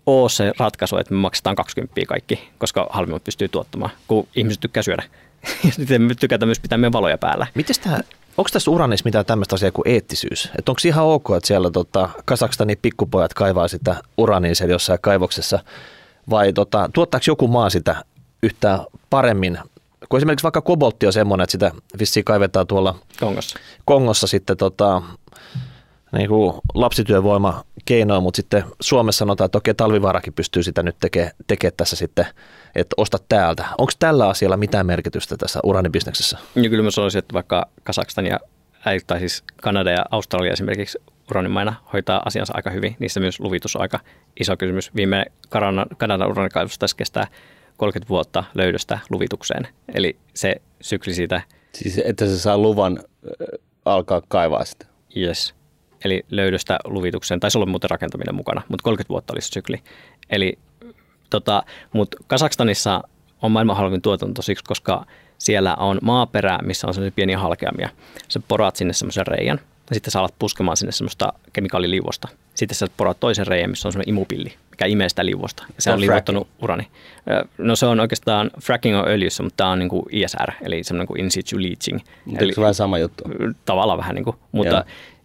[SPEAKER 3] ole se ratkaisu, että me maksetaan 20 kaikki, koska halvimmat pystyy tuottamaan, kun ihmiset tykkää syödä. <laughs> Ja sitten me tykätään myös pitää meidän valoja päällä.
[SPEAKER 2] Miten tämä, onko tässä uranissa mitään tämmöistä asiaa kuin eettisyys? Että onko ihan ok, että siellä tota, Kasakstanin pikkupojat kaivaa sitä urania siellä jossain kaivoksessa, vai tota, tuottaako joku maa sitä yhtään paremmin? Kun esimerkiksi vaikka koboltti on semmoinen, että sitä vissiin kaivetaan tuolla
[SPEAKER 3] Kongossa.
[SPEAKER 2] Kongossa sitten tota, niin kuin lapsityövoima keinoin, mutta sitten Suomessa sanotaan, että okei, talvivaarakin pystyy sitä nyt tekemään teke tässä sitten, että osta täältä. Onko tällä asialla mitään merkitystä tässä uranibisneksessä?
[SPEAKER 3] Ja kyllä mä sanoisin, että vaikka Kazakstan ja tai siis Kanada ja Australia esimerkiksi uranimaina hoitaa asiansa aika hyvin. Niissä myös luvitus on aika iso kysymys. Viime Kanadan, Kanadan uranikaivos taisi kestää 30 vuotta löydöstä luvitukseen. Eli se sykli siitä,
[SPEAKER 1] Siis että se saa luvan alkaa kaivaa sitä.
[SPEAKER 3] yes, eli löydöstä luvitukseen, taisi olla muuten rakentaminen mukana, mutta 30 vuotta oli se sykli. Eli tota, mutta Kazakstanissa on maailman halvin tuotanto siksi, koska siellä on maaperä, missä on sellaisia pieniä halkeamia. Sä poraat sinne semmoisen reijän, ja sitten sä alat puskemaan sinne semmoista kemikaaliliuosta. Sitten sä poraat toisen reijän, missä on semmoinen imupilli, mikä imee sitä liuosta. Ja se on
[SPEAKER 1] on
[SPEAKER 3] liuottanut urani. No se on oikeastaan, fracking on öljyssä, mutta tämä on niin kuin ISR, eli semmoinen kuin in situ leaching.
[SPEAKER 1] Eli, Eikö se vähän sama juttu?
[SPEAKER 3] tavallaan vähän niin kuin, mutta
[SPEAKER 1] Joo.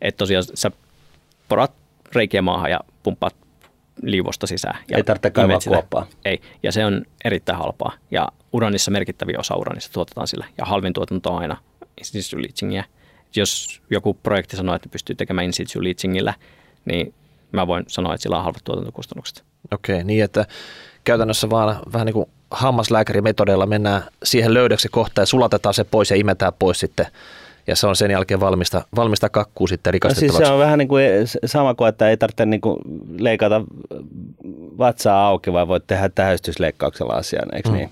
[SPEAKER 3] Et tosiaan sä porat reikiä maahan ja pumppaat liuosta sisään. Ja
[SPEAKER 1] Ei tarvitse kaivaa kuoppaa.
[SPEAKER 3] Ei, ja se on erittäin halpaa. Ja uranissa merkittäviä osa uranista tuotetaan sillä. Ja halvin tuotanto on aina in situ leachingia. Jos joku projekti sanoo, että pystyy tekemään in situ leachingillä, niin mä voin sanoa, että sillä on halvat tuotantokustannukset.
[SPEAKER 2] Okei, niin että käytännössä vaan vähän niin kuin hammaslääkärimetodeilla mennään siihen löydöksi kohtaan ja sulatetaan se pois ja imetään pois sitten. Ja se on sen jälkeen valmista, valmista kakkuu sitten
[SPEAKER 1] No siis
[SPEAKER 2] rikastettavaksi.
[SPEAKER 1] se on vähän niin kuin sama kuin, että ei tarvitse niin kuin leikata vatsaa auki, vaan voit tehdä tähystysleikkauksella asian, eikö niin?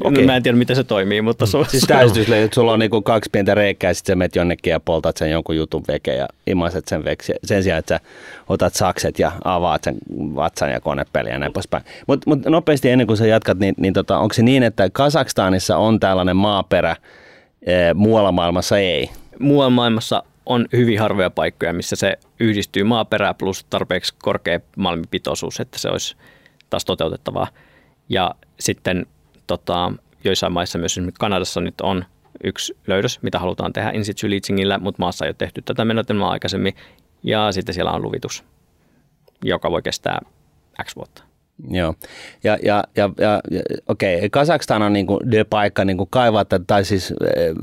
[SPEAKER 3] Okay.
[SPEAKER 2] Okei.
[SPEAKER 3] Mä en tiedä, mitä se toimii, mutta se on
[SPEAKER 1] Siis <laughs> tähystysleikkaus, sulla on niin kuin kaksi pientä reikää, ja sitten sä menet jonnekin ja poltat sen jonkun jutun veke ja imaset sen veksi. Sen sijaan, että sä otat sakset ja avaat sen vatsan ja konepeli ja näin poispäin. Mutta mut nopeasti ennen kuin sä jatkat, niin, niin tota, onko se niin, että Kazakstanissa on tällainen maaperä, muualla maailmassa ei?
[SPEAKER 3] muualla maailmassa on hyvin harvoja paikkoja, missä se yhdistyy maaperää plus tarpeeksi korkea malmipitoisuus, että se olisi taas toteutettavaa. Ja sitten tota, joissain maissa, myös esimerkiksi Kanadassa nyt on yksi löydös, mitä halutaan tehdä in situ leachingillä, mutta maassa ei ole tehty tätä menetelmää aikaisemmin. Ja sitten siellä on luvitus, joka voi kestää X vuotta.
[SPEAKER 1] Joo, ja, ja, ja, ja, ja okei, Kazakstan on niin kuin de paikka niin kuin kaivaa, tätä, tai siis ee,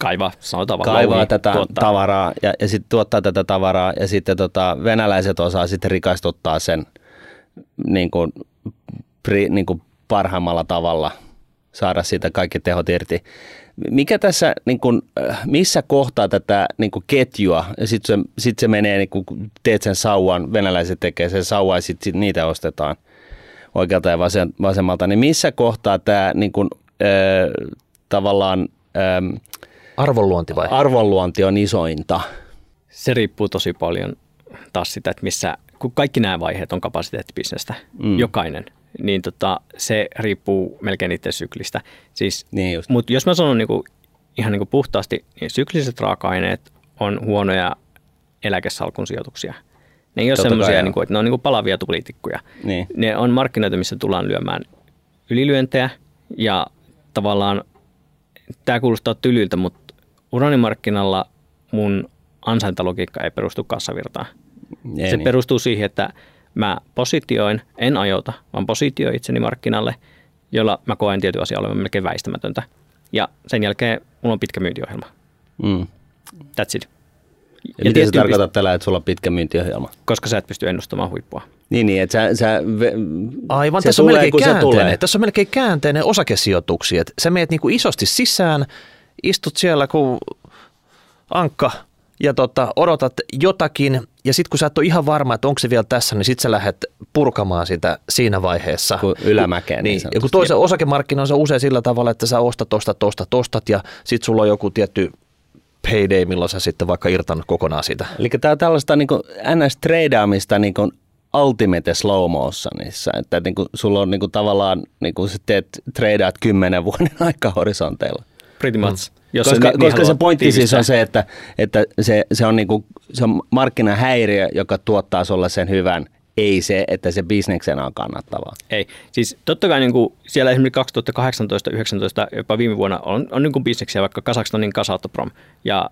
[SPEAKER 3] Kaivaa, sanotaan
[SPEAKER 1] kaivaa
[SPEAKER 3] louhi,
[SPEAKER 1] tätä
[SPEAKER 3] tuottaa.
[SPEAKER 1] tavaraa ja, ja sitten tuottaa tätä tavaraa ja sitten tota, venäläiset osaa sitten rikastuttaa sen niin kuin, pri, niin kuin parhaimmalla tavalla saada siitä kaikki tehot irti. Mikä tässä, niin kuin, äh, missä kohtaa tätä niin kuin ketjua, ja sitten se, sit se menee, niin kuin, kun teet sen sauvan, venäläiset tekee sen sauvan ja sitten sit niitä ostetaan oikealta ja vasemmalta, niin missä kohtaa tämä niin kuin, äh, tavallaan ähm,
[SPEAKER 2] Arvonluonti vai?
[SPEAKER 1] arvonluonti on isointa?
[SPEAKER 3] Se riippuu tosi paljon taas sitä, että missä, kun kaikki nämä vaiheet on kapasiteettibisnestä,
[SPEAKER 1] mm.
[SPEAKER 3] jokainen, niin tota, se riippuu melkein itse syklistä. Siis,
[SPEAKER 1] Niin.
[SPEAKER 3] Mutta jos mä sanon niinku, ihan niinku puhtaasti, niin sykliset raaka-aineet on huonoja eläkesalkun sijoituksia. Ne ei ole semmoisia, niinku, että ne on niinku palavia tulitikkuja.
[SPEAKER 1] Niin.
[SPEAKER 3] Ne on markkinoita, missä tullaan lyömään ylilyöntejä ja tavallaan tämä kuulostaa tylyltä, mutta uranimarkkinalla mun ansaintalogiikka ei perustu kassavirtaan.
[SPEAKER 1] Ei
[SPEAKER 3] Se
[SPEAKER 1] niin.
[SPEAKER 3] perustuu siihen, että mä positioin, en ajoita, vaan positioin itseni markkinalle, jolla mä koen tietyn asian olevan melkein väistämätöntä. Ja sen jälkeen mulla on pitkä myyntiohjelma.
[SPEAKER 1] Mm.
[SPEAKER 3] That's it.
[SPEAKER 1] Ja miten se
[SPEAKER 3] tietty-
[SPEAKER 1] tarkoittaa tällä, että sulla on pitkä myyntiohjelma?
[SPEAKER 3] Koska sä et pysty ennustamaan huippua.
[SPEAKER 1] Niin, niin että sä, sä, ve,
[SPEAKER 2] Aivan,
[SPEAKER 1] se
[SPEAKER 2] tässä on
[SPEAKER 1] tulee,
[SPEAKER 2] melkein
[SPEAKER 1] se
[SPEAKER 2] käänteinen.
[SPEAKER 1] tulee.
[SPEAKER 2] Tässä on melkein käänteinen osakesijoituksia. Et Sä meet niinku isosti sisään, istut siellä kuin ankka ja tota, odotat jotakin, ja sitten kun sä et ole ihan varma, että onko se vielä tässä, niin sitten sä lähdet purkamaan sitä siinä vaiheessa.
[SPEAKER 1] Kun ylämäkeen.
[SPEAKER 2] Niin, niin ja kun toisen osakemarkkinoilla on usein sillä tavalla, että sä ostat, ostat, ostat, ostat, ja sitten sulla on joku tietty payday, milloin sä sitten vaikka irtan kokonaan sitä.
[SPEAKER 1] Eli tämä on tällaista niin NS-treidaamista niin ultimate slow motionissa, että niin kuin, sulla on niin kuin, tavallaan, niin kuin sä teet treidaat kymmenen vuoden <laughs> aikahorisonteilla.
[SPEAKER 3] Pretty much. Mm.
[SPEAKER 1] Jos koska, niin koska se pointti tiivistää. siis on se, että, että se, se, on niin kuin, se on markkinahäiriö, joka tuottaa sulle sen hyvän, ei se, että se bisneksenä on kannattavaa.
[SPEAKER 3] Ei. Siis totta kai niin kuin siellä esimerkiksi 2018, 2019, jopa viime vuonna on, on niin kuin bisneksiä, vaikka Kasakstanin Kasatoprom ja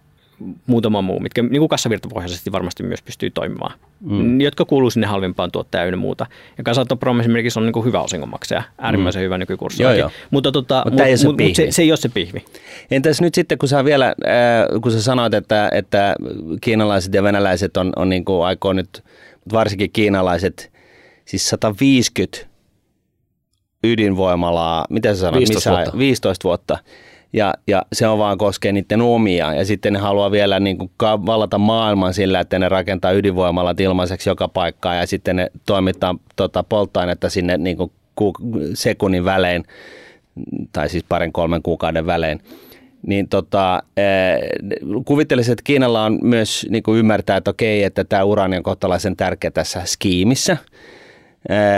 [SPEAKER 3] muutama muu, mitkä niin kuin kassavirtapohjaisesti varmasti myös pystyy toimimaan, mm. jotka kuuluu sinne halvimpaan tuottajaan ja muuta. Ja Kasatoprom esimerkiksi on niin kuin hyvä osingonmaksaja, äärimmäisen mm. hyvä nykykurssi. Joo, joo. Mutta, tota,
[SPEAKER 1] mutta mut, ei se, mut,
[SPEAKER 3] se, se ei ole se pihvi.
[SPEAKER 1] Entäs nyt sitten, kun sä vielä, äh, kun sä sanoit, että, että kiinalaiset ja venäläiset on, on niin kuin aikoo nyt, varsinkin kiinalaiset, siis 150 ydinvoimalaa, mitä sä sanoit?
[SPEAKER 2] 15 missä,
[SPEAKER 1] vuotta. 15 vuotta ja, ja se on vaan koskee niiden omia. Ja sitten ne haluaa vielä niin kuin vallata maailman sillä, että ne rakentaa ydinvoimalat ilmaiseksi joka paikkaan ja sitten ne toimittaa tota, polttoainetta sinne niin kuin sekunnin välein, tai siis parin kolmen kuukauden välein. Niin tota, eh, kuvittelisin, että Kiinalla on myös niin kuin ymmärtää, että okei, että tämä urani on kohtalaisen tärkeä tässä skiimissä –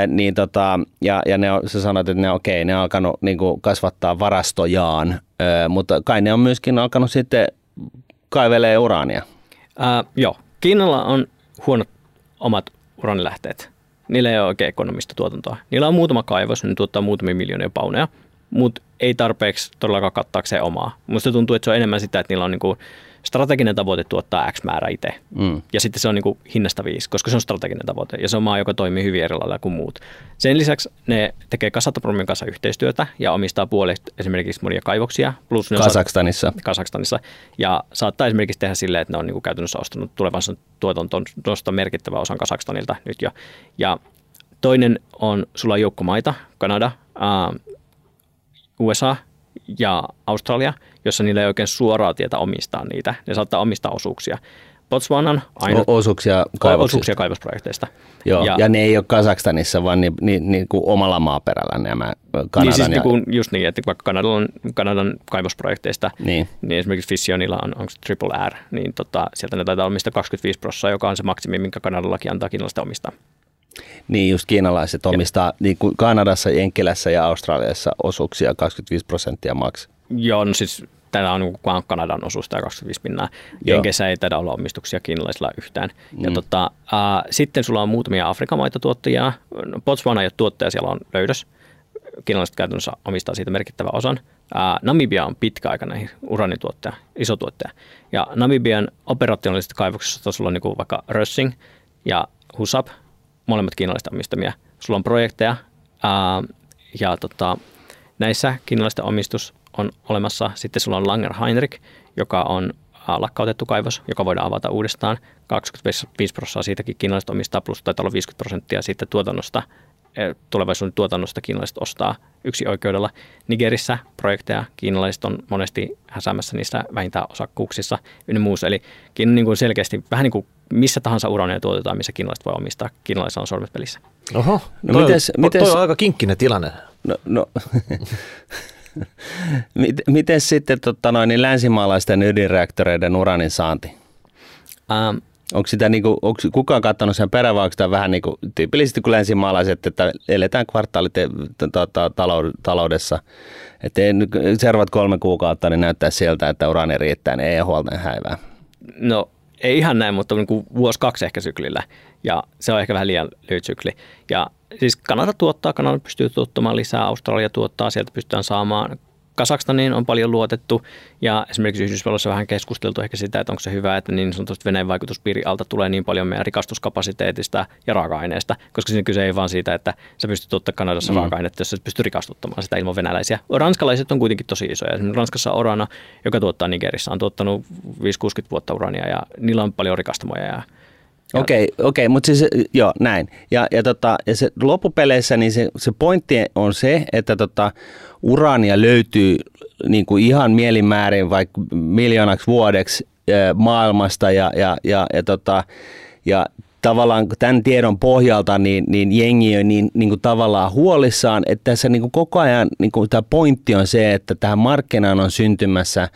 [SPEAKER 1] niin tota, ja, ja ne on, sä sanoit, että ne, okei, ne on alkanut niin kuin kasvattaa varastojaan, mutta kai ne on myöskin alkanut sitten kaivelee uraania.
[SPEAKER 3] Ää, joo, Kiinalla on huonot omat uranilähteet. Niillä ei ole oikein ekonomista tuotantoa. Niillä on muutama kaivos, ne tuottaa muutamia miljoonia pauneja, mutta ei tarpeeksi todellakaan kattaakseen omaa. Musta tuntuu, että se on enemmän sitä, että niillä on niinku strateginen tavoite tuottaa X määrä itse. Mm. Ja sitten se on niin kuin hinnasta viisi, koska se on strateginen tavoite. Ja se on maa, joka toimii hyvin eri lailla kuin muut. Sen lisäksi ne tekee Kasatopromin kanssa yhteistyötä ja omistaa puolet esimerkiksi monia kaivoksia.
[SPEAKER 1] Plus ne Kasakstanissa.
[SPEAKER 3] Kasakstanissa. Ja saattaa esimerkiksi tehdä silleen, että ne on niin kuin käytännössä ostanut tulevansa tuotantosta merkittävä osan Kasakstanilta nyt jo. Ja toinen on, sulla on joukkomaita, Kanada, uh, USA ja Australia, jossa niillä ei oikein suoraa tietä omistaa niitä. Ne saattaa omistaa osuuksia. Botswanan
[SPEAKER 1] ainut, o- osuuksia,
[SPEAKER 3] osuuksia kaivosprojekteista.
[SPEAKER 1] Joo, ja, ja ne ei ole Kazakstanissa, vaan ni, ni, niin kuin omalla maaperällä nämä Kanadan
[SPEAKER 3] niin siis
[SPEAKER 1] ja...
[SPEAKER 3] niin kuin, just niin, että vaikka Kanadan, Kanadan kaivosprojekteista, niin. niin esimerkiksi Fissionilla on, onko Triple R, niin tota, sieltä ne taitaa omistaa 25 prosenttia, joka on se maksimi, minkä Kanadallakin antaa kiinalaista omistaa.
[SPEAKER 1] Niin, just kiinalaiset omistaa niin kuin Kanadassa, Jenkkilässä ja Australiassa osuuksia 25 prosenttia maks.
[SPEAKER 3] Joo, no siis Tällä on niin Kanadan osuus, tämä 25 pinnaa. Jenkeissä ei taida olla omistuksia kiinalaisilla yhtään. Mm. Ja tota, äh, sitten sulla on muutamia Afrikan maitotuottajia. No, Botswana ei ole tuottaja, siellä on löydös. Kiinalaiset käytännössä omistaa siitä merkittävän osan. Äh, Namibia on pitkäaikainen uranituottaja, iso tuottaja. Ja Namibian operationaalisesta kaivoksessa sulla on niin vaikka Rössing ja Husab, molemmat kiinalaiset omistamia. Sulla on projekteja ää, ja tota, näissä kiinalaisten omistus on olemassa. Sitten sulla on Langer Heinrich, joka on lakkautettu kaivos, joka voidaan avata uudestaan. 25 prosenttia siitäkin kiinalaiset omistaa, plus taitaa olla 50 prosenttia siitä tuotannosta, tulevaisuuden tuotannosta kiinalaiset ostaa yksi oikeudella. Nigerissä projekteja kiinalaiset on monesti häsäämässä niissä vähintään osakkuuksissa ynnä muussa. Eli Kiina niin kuin selkeästi vähän niin kuin missä tahansa urania tuotetaan, missä kiinalaiset voi omistaa. Kiinalaisilla on sormet pelissä.
[SPEAKER 2] Oho, no toi, mites, mites, toi on aika kinkkinen tilanne.
[SPEAKER 1] No, no. <laughs> <laughs> Miten sitten tota noin, niin länsimaalaisten ydinreaktoreiden uranin saanti? Um, onko sitä niinku, onko kukaan katsonut sen perään vai onko tämä vähän niin kuin, tyypillisesti kuin länsimaalaiset, että eletään kvartaalit tota, taloudessa, että seuraavat kolme kuukautta niin näyttää sieltä, että urani riittää, niin ei huolta häivää.
[SPEAKER 3] No ei ihan näin, mutta niin kuin vuosi kaksi ehkä syklillä. Ja se on ehkä vähän liian lyhyt sykli. Ja siis Kanada tuottaa, Kanada pystyy tuottamaan lisää, Australia tuottaa, sieltä pystytään saamaan Kasakstaniin on paljon luotettu ja esimerkiksi Yhdysvalloissa vähän keskusteltu ehkä sitä, että onko se hyvä, että niin sanotusti Venäjän vaikutuspiiri alta tulee niin paljon meidän rikastuskapasiteetista ja raaka-aineesta, koska siinä kyse ei vaan siitä, että sä pystyt tuottaa Kanadassa mm. raaka-ainetta, jos sä pystyt rikastuttamaan sitä ilman venäläisiä. Ranskalaiset on kuitenkin tosi isoja. Esimerkiksi Ranskassa Orana, joka tuottaa Nigerissä, on tuottanut 5-60 vuotta urania ja niillä on paljon rikastamoja ja
[SPEAKER 1] Okei, okay, okay, mutta siis joo, näin. Ja, ja, tota, ja se loppupeleissä niin se, se pointti on se, että tota, uraania löytyy niin kuin ihan mielimäärin vaikka miljoonaksi vuodeksi maailmasta ja, ja, ja, ja, tota, ja tavallaan tämän tiedon pohjalta niin, niin jengi on niin, niin kuin tavallaan huolissaan, että tässä niin kuin koko ajan niin kuin tämä pointti on se, että tähän markkinaan on syntymässä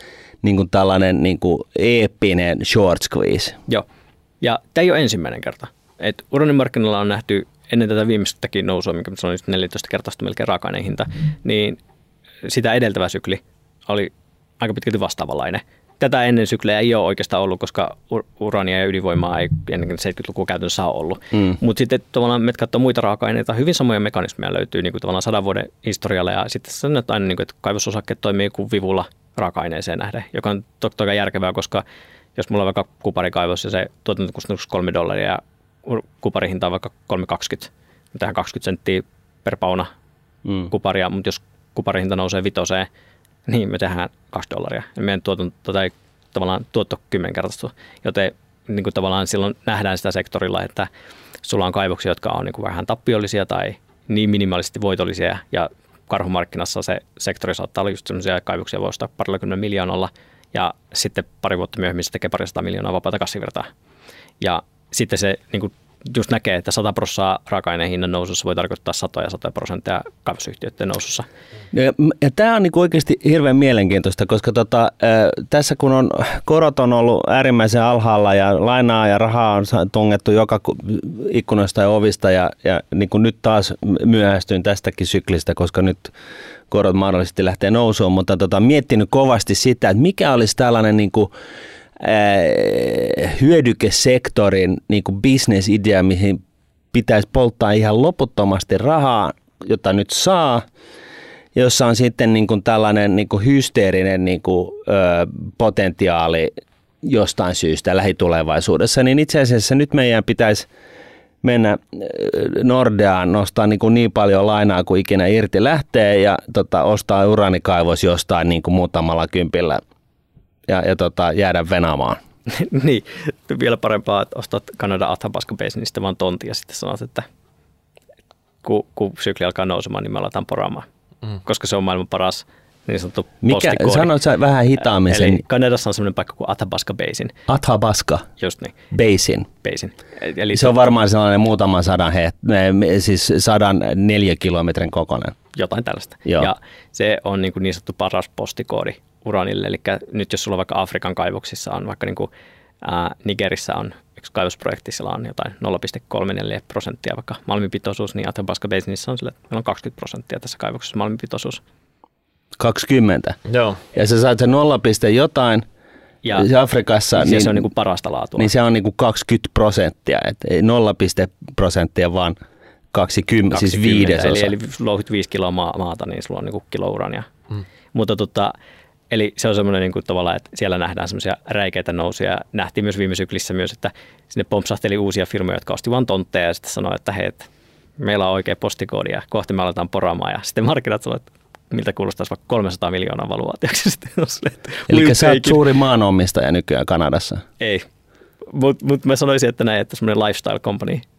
[SPEAKER 1] niin kuin tällainen niin kuin eeppinen short squeeze.
[SPEAKER 3] Joo, ja tämä ei ole ensimmäinen kerta. Et uranin markkinoilla on nähty ennen tätä viimeistäkin nousua, mikä on 14 kertaista melkein raaka hinta, niin sitä edeltävä sykli oli aika pitkälti vastaavanlainen. Tätä ennen syklejä ei ole oikeastaan ollut, koska urania ja ydinvoimaa ei ennen 70-lukua käytännössä ole ollut. Mm. Mutta sitten tavallaan me katsoo muita raaka-aineita, hyvin samoja mekanismeja löytyy niin kuin tavallaan sadan vuoden historialle ja sitten sanotaan aina, niin kuin, että kaivososakkeet toimii kuin vivulla raaka-aineeseen nähden, joka on toki toki järkevää, koska jos mulla on vaikka kuparikaivos ja se tuotantokustannus 3 dollaria ja kuparihinta on vaikka 3,20, niin tähän 20 senttiä per pauna mm. kuparia, mutta jos kuparihinta nousee vitoseen, niin me tehdään 2 dollaria. Ja meidän tuotanto tai tavallaan tuotto kymmenkertaistuu. Joten niin kuin tavallaan silloin nähdään sitä sektorilla, että sulla on kaivoksia, jotka on niin kuin vähän tappiollisia tai niin minimaalisesti voitollisia ja karhumarkkinassa se sektori saattaa olla just sellaisia kaivoksia, voi ostaa parilla miljoonalla ja sitten pari vuotta myöhemmin se tekee parista miljoonaa vapaata kassivirtaa. Ja sitten se niin kuin just näkee, että 100 prosenttia raaka-aineen hinnan nousussa voi tarkoittaa satoja satoja prosenttia kaivosyhtiöiden nousussa.
[SPEAKER 1] Ja, ja tämä on niin oikeasti hirveän mielenkiintoista, koska tota, tässä kun on korot on ollut äärimmäisen alhaalla ja lainaa ja rahaa on tungettu joka ikkunoista ja ovista ja, ja niin kuin nyt taas myöhästyin tästäkin syklistä, koska nyt korot mahdollisesti lähtee nousuun, mutta tota, miettinyt kovasti sitä, että mikä olisi tällainen niin kuin, hyödykesektorin niin bisnesidea, mihin pitäisi polttaa ihan loputtomasti rahaa, jota nyt saa, jossa on sitten niin kuin tällainen niin kuin hysteerinen niin kuin, ö, potentiaali jostain syystä lähitulevaisuudessa, niin itse asiassa nyt meidän pitäisi mennä Nordeaan, nostaa niin, kuin niin paljon lainaa kuin ikinä irti lähtee ja tota, ostaa uranikaivos jostain niin kuin muutamalla kympillä – ja, ja tota, jäädä venaamaan. <laughs>
[SPEAKER 3] niin, vielä parempaa, että ostat Kanada Athabasca Basin, niin sitten vaan tonti ja sitten sanot, että kun, kun sykli alkaa nousemaan, niin me aletaan poraamaan. Mm. Koska se on maailman paras niin sanottu
[SPEAKER 1] Mikä. Sanoit sä vähän hitaammin
[SPEAKER 3] sen. Eli Kanadassa on sellainen paikka kuin Athabasca Basin.
[SPEAKER 1] Athabasca
[SPEAKER 3] Just niin.
[SPEAKER 1] Basin.
[SPEAKER 3] Basin.
[SPEAKER 1] Eli se on varmaan sellainen muutaman sadan, he, siis sadan neljä kilometrin kokoinen.
[SPEAKER 3] Jotain tällaista. Joo. Ja se on niin, kuin niin sanottu paras postikoodi uranille. Eli nyt jos sulla vaikka Afrikan kaivoksissa on, vaikka niin kuin, ää, Nigerissä on yksi kaivosprojekti, sillä on jotain 0,34 prosenttia vaikka malmipitoisuus, niin Athabasca Basinissa on sille, että meillä on 20 prosenttia tässä kaivoksessa malmipitoisuus.
[SPEAKER 1] 20?
[SPEAKER 3] Joo.
[SPEAKER 1] Ja sä saat se 0, jotain, ja Afrikassa,
[SPEAKER 3] niin, niin se on niin kuin parasta laatua.
[SPEAKER 1] Niin se on niin kuin 20 prosenttia, että ei 0, prosenttia, vaan 20, 20 siis viidesosa.
[SPEAKER 3] Eli, eli louhit 5 kiloa maata, niin sulla on niin kuin kilo urania. Hmm. Mutta tota, Eli se on semmoinen niin kuin tavallaan, että siellä nähdään semmoisia räikeitä nousuja. Nähtiin myös viime syklissä myös, että sinne pompsahteli uusia firmoja, jotka osti vain tontteja ja sitten sanoi, että hei, että meillä on oikea postikoodi ja kohti me aletaan poraamaan. Ja sitten markkinat sanoivat, että miltä kuulostaisi vaikka 300 miljoonaa valuaatioksi. <laughs>
[SPEAKER 1] Eli sä oot suuri maanomistaja nykyään Kanadassa?
[SPEAKER 3] Ei, mutta mut mä sanoisin, että näin, että semmoinen lifestyle company –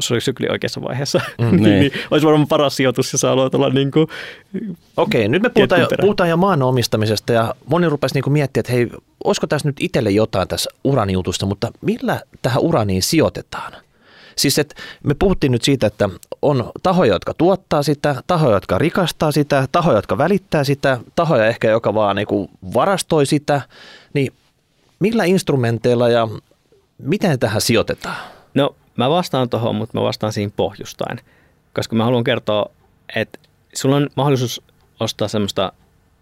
[SPEAKER 3] sykli oikeassa vaiheessa. Mm, <laughs> niin, niin. Olisi varmaan paras sijoitus, jos haluat olla niin kuin
[SPEAKER 2] Okei, nyt me puhutaan jo, puhutaan jo maan omistamisesta ja moni rupesi niin miettimään, että hei, olisiko tässä nyt itselle jotain tässä uraniutusta, mutta millä tähän uraniin sijoitetaan? Siis että me puhuttiin nyt siitä, että on tahoja, jotka tuottaa sitä, tahoja, jotka rikastaa sitä, tahoja, jotka välittää sitä, tahoja ehkä, joka vaan niin varastoi sitä, niin millä instrumenteilla ja miten tähän sijoitetaan?
[SPEAKER 3] No Mä vastaan tuohon, mutta mä vastaan siinä pohjustain, koska mä haluan kertoa, että sulla on mahdollisuus ostaa semmoista,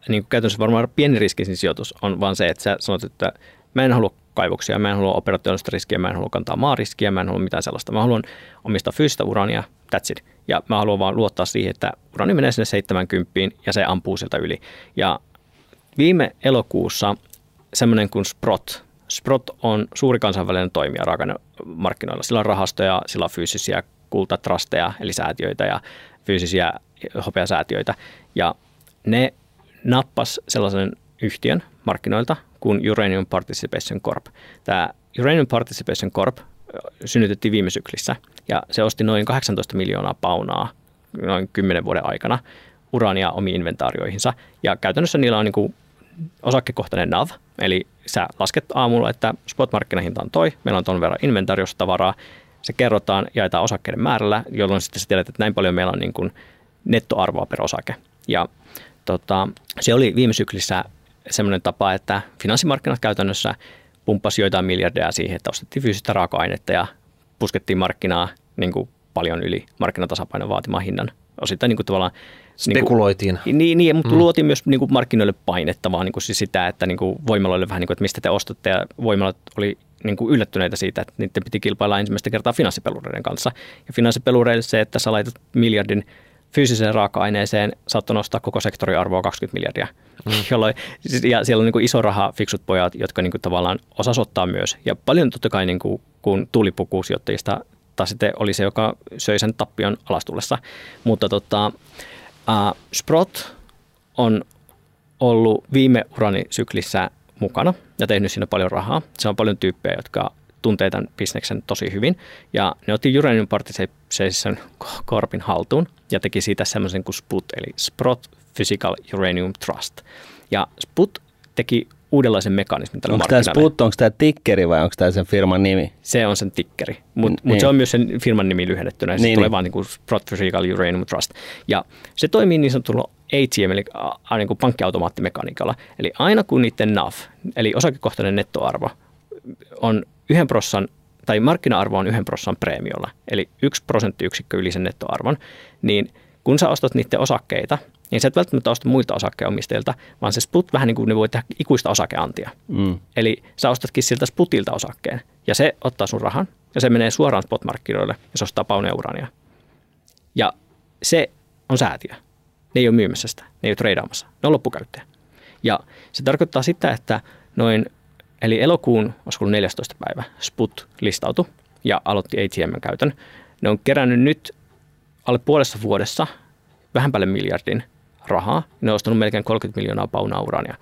[SPEAKER 3] niin kuin käytännössä varmaan pieni riskisin sijoitus on vaan se, että sä sanot, että mä en halua kaivoksia, mä en halua operatiivista riskiä, mä en halua kantaa maariskiä, mä en halua mitään sellaista. Mä haluan omistaa fyysistä urania, that's it. Ja mä haluan vaan luottaa siihen, että urani menee sinne 70 ja se ampuu sieltä yli. Ja viime elokuussa semmoinen kuin Sprott, Sprott on suuri kansainvälinen toimija raaka-markkinoilla. Sillä on rahastoja, sillä on fyysisiä kultatrasteja, eli säätiöitä ja fyysisiä hopeasäätiöitä. Ja ne nappas sellaisen yhtiön markkinoilta kuin Uranium Participation Corp. Tämä Uranium Participation Corp synnytettiin viime syklissä ja se osti noin 18 miljoonaa paunaa noin 10 vuoden aikana urania omiin inventaarioihinsa. Ja käytännössä niillä on niin kuin osakkekohtainen NAV, Eli sä lasket aamulla, että spot-markkinahinta on toi, meillä on ton verran inventaariossa tavaraa, se kerrotaan, jaetaan osakkeiden määrällä, jolloin sitten sä tiedät, että näin paljon meillä on niin kuin nettoarvoa per osake. Ja tota, se oli viime syklissä semmoinen tapa, että finanssimarkkinat käytännössä pumppasi joitain miljardeja siihen, että ostettiin fyysistä raaka-ainetta ja puskettiin markkinaa niin kuin paljon yli markkinatasapainon vaatimaan hinnan. Osittain niin kuin tavallaan
[SPEAKER 2] Spekuloitiin.
[SPEAKER 3] Niin, niin, niin mutta mm. luotiin myös niin kuin markkinoille painetta, vaan niin kuin siis sitä, että niin kuin voimaloille vähän niin kuin, että mistä te ostatte ja voimalat oli niin kuin yllättyneitä siitä, että niiden piti kilpailla ensimmäistä kertaa finanssipelureiden kanssa. Ja finanssipelureille se, että sä laitat miljardin fyysiseen raaka-aineeseen, saattoi nostaa koko sektorin arvoa 20 miljardia. Mm. <laughs> Jolloin, ja siellä on niin kuin iso raha, fiksut pojat, jotka niin kuin tavallaan osas ottaa myös. Ja paljon totta kai niin kuin, kun tuulipukusijoittajista tai sitten oli se, joka söi sen tappion alastullessa. Mutta tota, uh, Sprott on ollut viime urani syklissä mukana ja tehnyt siinä paljon rahaa. Se on paljon tyyppejä, jotka tuntee tämän bisneksen tosi hyvin. Ja ne otti Uranium Participation Corpin haltuun ja teki siitä semmoisen kuin SPUT, eli Sprott Physical Uranium Trust. Ja SPUT teki uudenlaisen mekanismin tälle
[SPEAKER 1] Onko tämä Sput, onko tämä tikkeri vai onko tämä sen firman nimi?
[SPEAKER 3] Se on sen tikkeri, mutta niin. mut se on myös sen firman nimi lyhennettynä. Se niin, tulee niin. vaan niin kuin Sprott Physical Uranium Trust. Ja se toimii niin sanotulla ATM, eli a, niin kuin pankkiautomaattimekaniikalla. Eli aina kun niiden NAV, eli osakekohtainen nettoarvo, on yhden prossan tai markkina-arvo on yhden prossan preemiolla, eli yksi prosenttiyksikkö yli sen nettoarvon, niin kun sä ostat niiden osakkeita, niin sä et välttämättä osta muilta osakkeenomistajilta, vaan se sput vähän niin kuin ne voi tehdä ikuista osakeantia. Mm. Eli sä ostatkin siltä sputilta osakkeen, ja se ottaa sun rahan, ja se menee suoraan spot-markkinoille, ja se ostaa pauneurania. Ja se on säätiö. Ne ei ole myymässä sitä, ne ei ole treidaamassa, ne on loppukäyttäjä. Ja se tarkoittaa sitä, että noin, eli elokuun, olisiko 14. päivä, Sput listautui ja aloitti ATM-käytön. Ne on kerännyt nyt alle puolessa vuodessa vähän päälle miljardin rahaa. Ne on ostanut melkein 30 miljoonaa paunaa urania.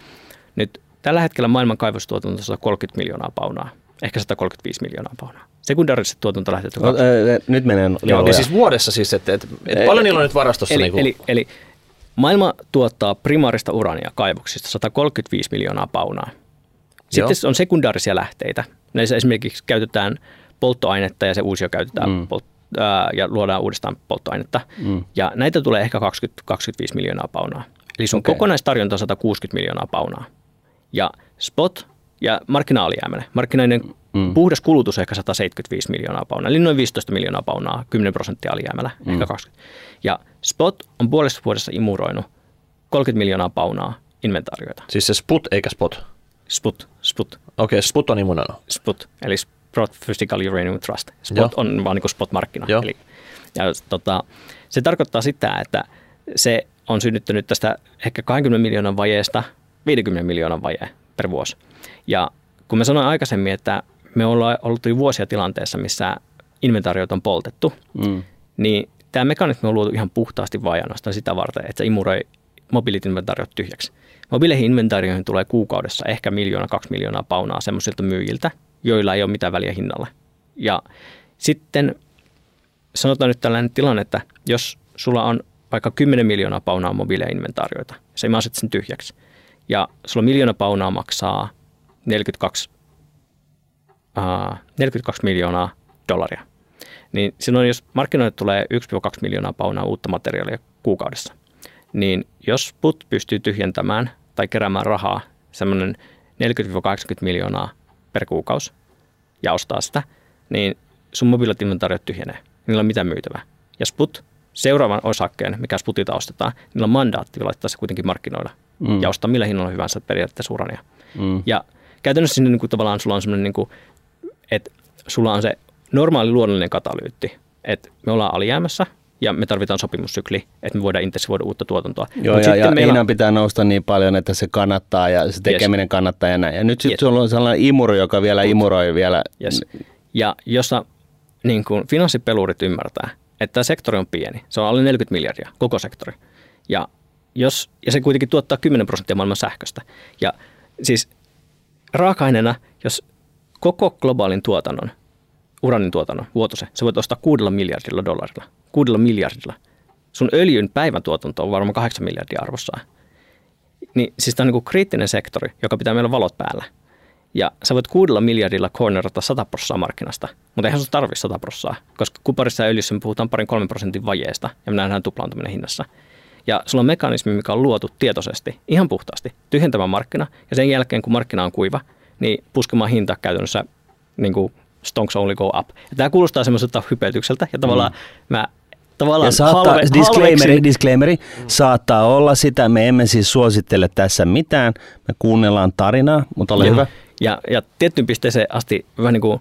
[SPEAKER 3] Nyt tällä hetkellä maailman kaivostuotanto on 130 miljoonaa paunaa, ehkä 135 miljoonaa paunaa. Sekundaariset tuotanto lähtee no,
[SPEAKER 1] ää, Nyt menee
[SPEAKER 2] Joo, niin siis vuodessa siis, että, että, että paljon niillä on nyt varastossa.
[SPEAKER 3] Eli,
[SPEAKER 2] niin
[SPEAKER 3] eli, eli maailma tuottaa primaarista urania kaivoksista 135 miljoonaa paunaa. Sitten Joo. on sekundaarisia lähteitä. Näissä esimerkiksi käytetään polttoainetta ja se uusio käytetään mm. polt- ää, ja luodaan uudestaan polttoainetta. Mm. Ja näitä tulee ehkä 20, 25 miljoonaa paunaa. Eli sun okay. kokonaistarjonta on 160 miljoonaa paunaa. Ja spot ja markkinaalijäämäinen. Markkinainen mm. puhdas kulutus ehkä 175 miljoonaa paunaa, eli noin 15 miljoonaa paunaa, 10 prosenttia alijäämällä, mm. ehkä 20. Ja spot on puolessa vuodessa imuroinut 30 miljoonaa paunaa inventaarioita.
[SPEAKER 2] Siis se sput eikä spot?
[SPEAKER 3] Sput, sput.
[SPEAKER 2] Okei, okay, sput on imuroinut.
[SPEAKER 3] Sput, eli Physical Uranium Trust. Spot Joo. on vaan niin spot-markkina. Eli, ja, tota, se tarkoittaa sitä, että se on synnyttänyt tästä ehkä 20 miljoonan vajeesta 50 miljoonan vaje per vuosi. Ja kun mä sanoin aikaisemmin, että me ollaan ollut jo vuosia tilanteessa, missä inventaariot on poltettu, mm. niin tämä mekanismi on luotu ihan puhtaasti vain ainoastaan sitä varten, että se imuroi mobiilit inventaariot tyhjäksi. Mobiileihin inventaarioihin tulee kuukaudessa ehkä miljoona, kaksi miljoonaa paunaa semmoisilta myyjiltä, joilla ei ole mitään väliä hinnalla. Ja sitten sanotaan nyt tällainen tilanne, että jos sulla on vaikka 10 miljoonaa paunaa mobiileinventaarioita, se ei sen tyhjäksi, ja sulla miljoona paunaa maksaa 42, uh, 42 miljoonaa dollaria, niin silloin jos markkinoille tulee 1-2 miljoonaa paunaa uutta materiaalia kuukaudessa, niin jos PUT pystyy tyhjentämään tai keräämään rahaa semmoinen 40-80 miljoonaa per kuukausi ja ostaa sitä, niin sun mobiilit inventaariot tyhjenee. Niillä on mitään myytävää. Ja Sput, seuraavan osakkeen, mikä Sputilta ostetaan, niillä on mandaatti laittaa se kuitenkin markkinoilla mm. ja ostaa millä hinnalla hyvänsä periaatteessa urania. Mm. Ja käytännössä sinne niin kuin, tavallaan sulla on semmoinen, niin kuin, että sulla on se normaali luonnollinen katalyytti, että me ollaan alijäämässä, ja me tarvitaan sopimussykli, että me voidaan intensivoida uutta tuotantoa.
[SPEAKER 1] Joo, Mut ja, ja meillä... pitää nousta niin paljon, että se kannattaa ja se tekeminen yes. kannattaa ja näin. Ja nyt sitten yes. sulla on sellainen imuri, joka vielä Mut. imuroi vielä.
[SPEAKER 3] Yes. Ja jossa niin kuin finanssipelurit ymmärtää, että tämä sektori on pieni. Se on alle 40 miljardia, koko sektori. Ja, jos, ja se kuitenkin tuottaa 10 prosenttia maailman sähköstä. Ja siis raaka-aineena, jos koko globaalin tuotannon, uranin tuotannon vuotuisen, se voit ostaa kuudella miljardilla dollarilla kuudella miljardilla. Sun öljyn päivän tuotanto on varmaan 8 miljardia arvossaan. Niin siis tämä on niin kriittinen sektori, joka pitää meillä valot päällä. Ja sä voit kuudella miljardilla cornerata 100 prosenttia markkinasta, mutta eihän se tarvitse 100 prosenttia, koska kuparissa ja öljyssä me puhutaan parin kolmen prosentin vajeesta ja me nähdään tuplaantuminen hinnassa. Ja sulla on mekanismi, mikä on luotu tietoisesti, ihan puhtaasti, tyhjentämään markkina ja sen jälkeen kun markkina on kuiva, niin puskemaan hinta käytännössä niin kuin stonks only go up. Ja tämä kuulostaa semmoiselta hypetykseltä ja tavallaan mm. mä tavallaan
[SPEAKER 1] ja saattaa,
[SPEAKER 3] halve,
[SPEAKER 1] disclaimeri, disclaimeri mm. saattaa olla sitä. Me emme siis suosittele tässä mitään. Me kuunnellaan tarinaa, mutta ole
[SPEAKER 3] Joo.
[SPEAKER 1] hyvä.
[SPEAKER 3] Ja, ja tiettyyn pisteeseen asti vähän niin kuin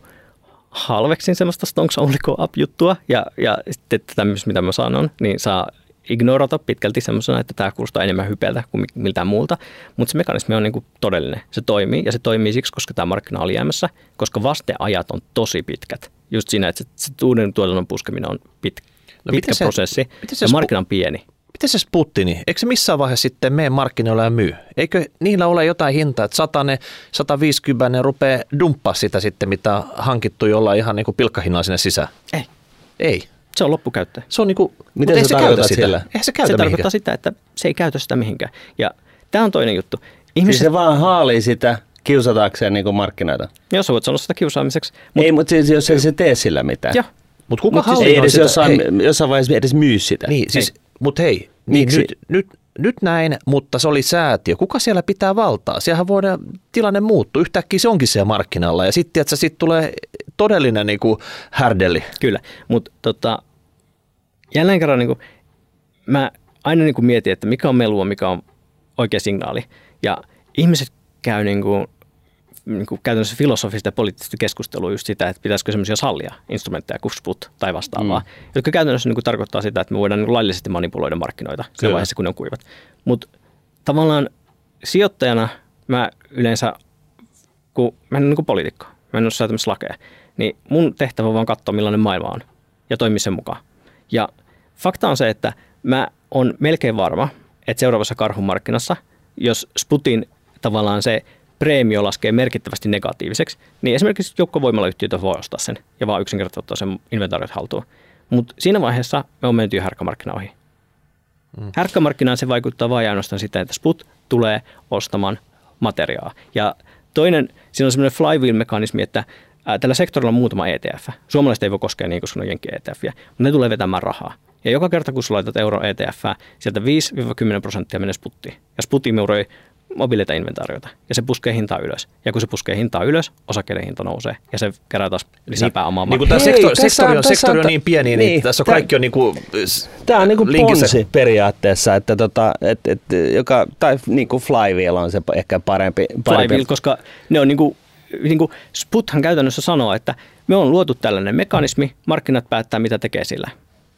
[SPEAKER 3] halveksin semmoista stonks only go up juttua ja, ja sitten tätä myös mitä mä sanon, niin saa ignorata pitkälti semmoisena, että tämä kuulostaa enemmän hypeltä kuin mi- miltään muulta, mutta se mekanismi on niin kuin todellinen. Se toimii ja se toimii siksi, koska tämä markkina on alijäämässä, koska vasteajat on tosi pitkät. Just siinä, että se, se uuden tuotannon puskeminen on pit,
[SPEAKER 2] No
[SPEAKER 3] pitkä
[SPEAKER 2] se-
[SPEAKER 3] prosessi
[SPEAKER 2] se
[SPEAKER 3] ja markkina on pieni.
[SPEAKER 2] Miten se Sputini, eikö se missään vaiheessa sitten mene markkinoilla ja myy? Eikö niillä ole jotain hintaa, että 100, 150 rupeaa dumppaa sitä sitten, mitä on hankittu jollain ihan niin kuin pilkkahinnalla sinne sisään?
[SPEAKER 3] Ei,
[SPEAKER 2] Ei.
[SPEAKER 3] Se on loppukäyttäjä.
[SPEAKER 2] Se on niin kuin,
[SPEAKER 1] Miten sä
[SPEAKER 2] se käytä
[SPEAKER 1] tarkoitat
[SPEAKER 2] sitä.
[SPEAKER 1] sillä?
[SPEAKER 2] Eihän se
[SPEAKER 3] Se
[SPEAKER 2] käytä
[SPEAKER 3] tarkoittaa
[SPEAKER 2] mihinkään.
[SPEAKER 3] sitä, että se ei käytä sitä mihinkään. Ja tämä on toinen juttu.
[SPEAKER 1] Siis
[SPEAKER 3] Ihmiset,
[SPEAKER 1] se vaan haalii sitä kiusatakseen niin kuin markkinoita.
[SPEAKER 3] jos sä voit sanoa sitä kiusaamiseksi,
[SPEAKER 1] Mut, ei, mutta siis jos ei se tee sillä mitään.
[SPEAKER 3] Joo.
[SPEAKER 2] Mutta kuka
[SPEAKER 3] Mut siis
[SPEAKER 1] Ei edes
[SPEAKER 2] sitä?
[SPEAKER 1] jossain,
[SPEAKER 2] Hei,
[SPEAKER 1] jossain vaiheessa edes myy sitä.
[SPEAKER 2] Niin, siis, mutta hei, niin
[SPEAKER 1] Miksi?
[SPEAKER 2] nyt, nyt, nyt näin, mutta se oli säätiö. Kuka siellä pitää valtaa? Siellähän voidaan, tilanne muuttuu. Yhtäkkiä se onkin siellä markkinalla ja sitten että sit tulee todellinen niin kuin härdelli.
[SPEAKER 3] Kyllä, mutta tota, jälleen kerran niin kuin, mä aina niin kuin mietin, että mikä on melua, mikä on oikea signaali. Ja ihmiset käy niin kuin, niin kuin käytännössä filosofista ja poliittista keskustelua just sitä, että pitäisikö semmoisia sallia, instrumentteja kuin sput tai vastaavaa, mm. jotka käytännössä niin kuin tarkoittaa sitä, että me voidaan niin kuin laillisesti manipuloida markkinoita siinä
[SPEAKER 2] Kyllä.
[SPEAKER 3] vaiheessa, kun ne on kuivat. Mutta tavallaan sijoittajana mä yleensä, kun mä en ole niin poliitikko, mä en ole säätämässä lakeja, niin mun tehtävä on vaan katsoa, millainen maailma on ja toimia sen mukaan. Ja fakta on se, että mä on melkein varma, että seuraavassa karhumarkkinassa, jos Sputin tavallaan se preemio laskee merkittävästi negatiiviseksi, niin esimerkiksi joukkovoimalayhtiöitä voi ostaa sen ja vaan yksinkertaisesti ottaa sen inventaariot haltuun. Mutta siinä vaiheessa me on menty jo härkämarkkina ohi. Mm. Härkkämarkkinaan se vaikuttaa vain ainoastaan sitä, että Sput tulee ostamaan materiaa. Ja toinen, siinä on semmoinen flywheel-mekanismi, että ää, tällä sektorilla on muutama ETF. Suomalaiset ei voi koskea niin, koska ne on jenki ETF, mutta ne tulee vetämään rahaa. Ja joka kerta, kun sä laitat euro ETF, sieltä 5-10 prosenttia menee sputtiin. Ja sputti muroi mobiileita inventaarioita ja se puskee hintaa ylös. Ja kun se puskee hintaa ylös, osakkeiden hinta nousee ja se kerää taas lisää pääomaa.
[SPEAKER 2] Niin kuin tämä
[SPEAKER 1] Hei,
[SPEAKER 2] sektori,
[SPEAKER 1] tässä
[SPEAKER 2] sektori,
[SPEAKER 1] on-
[SPEAKER 2] sektori
[SPEAKER 1] on-
[SPEAKER 2] niin pieni, niin,
[SPEAKER 1] niin,
[SPEAKER 2] tässä on kaikki on niin kuin,
[SPEAKER 1] Tämä on niinku
[SPEAKER 2] linkissä.
[SPEAKER 1] ponsi periaatteessa, että tota, et, et, joka, tai niinku flywheel on se ehkä parempi. parempi.
[SPEAKER 3] flywheel, koska ne on niinku, niinku Sputhan käytännössä sanoo, että me on luotu tällainen mekanismi, markkinat päättää mitä tekee sillä.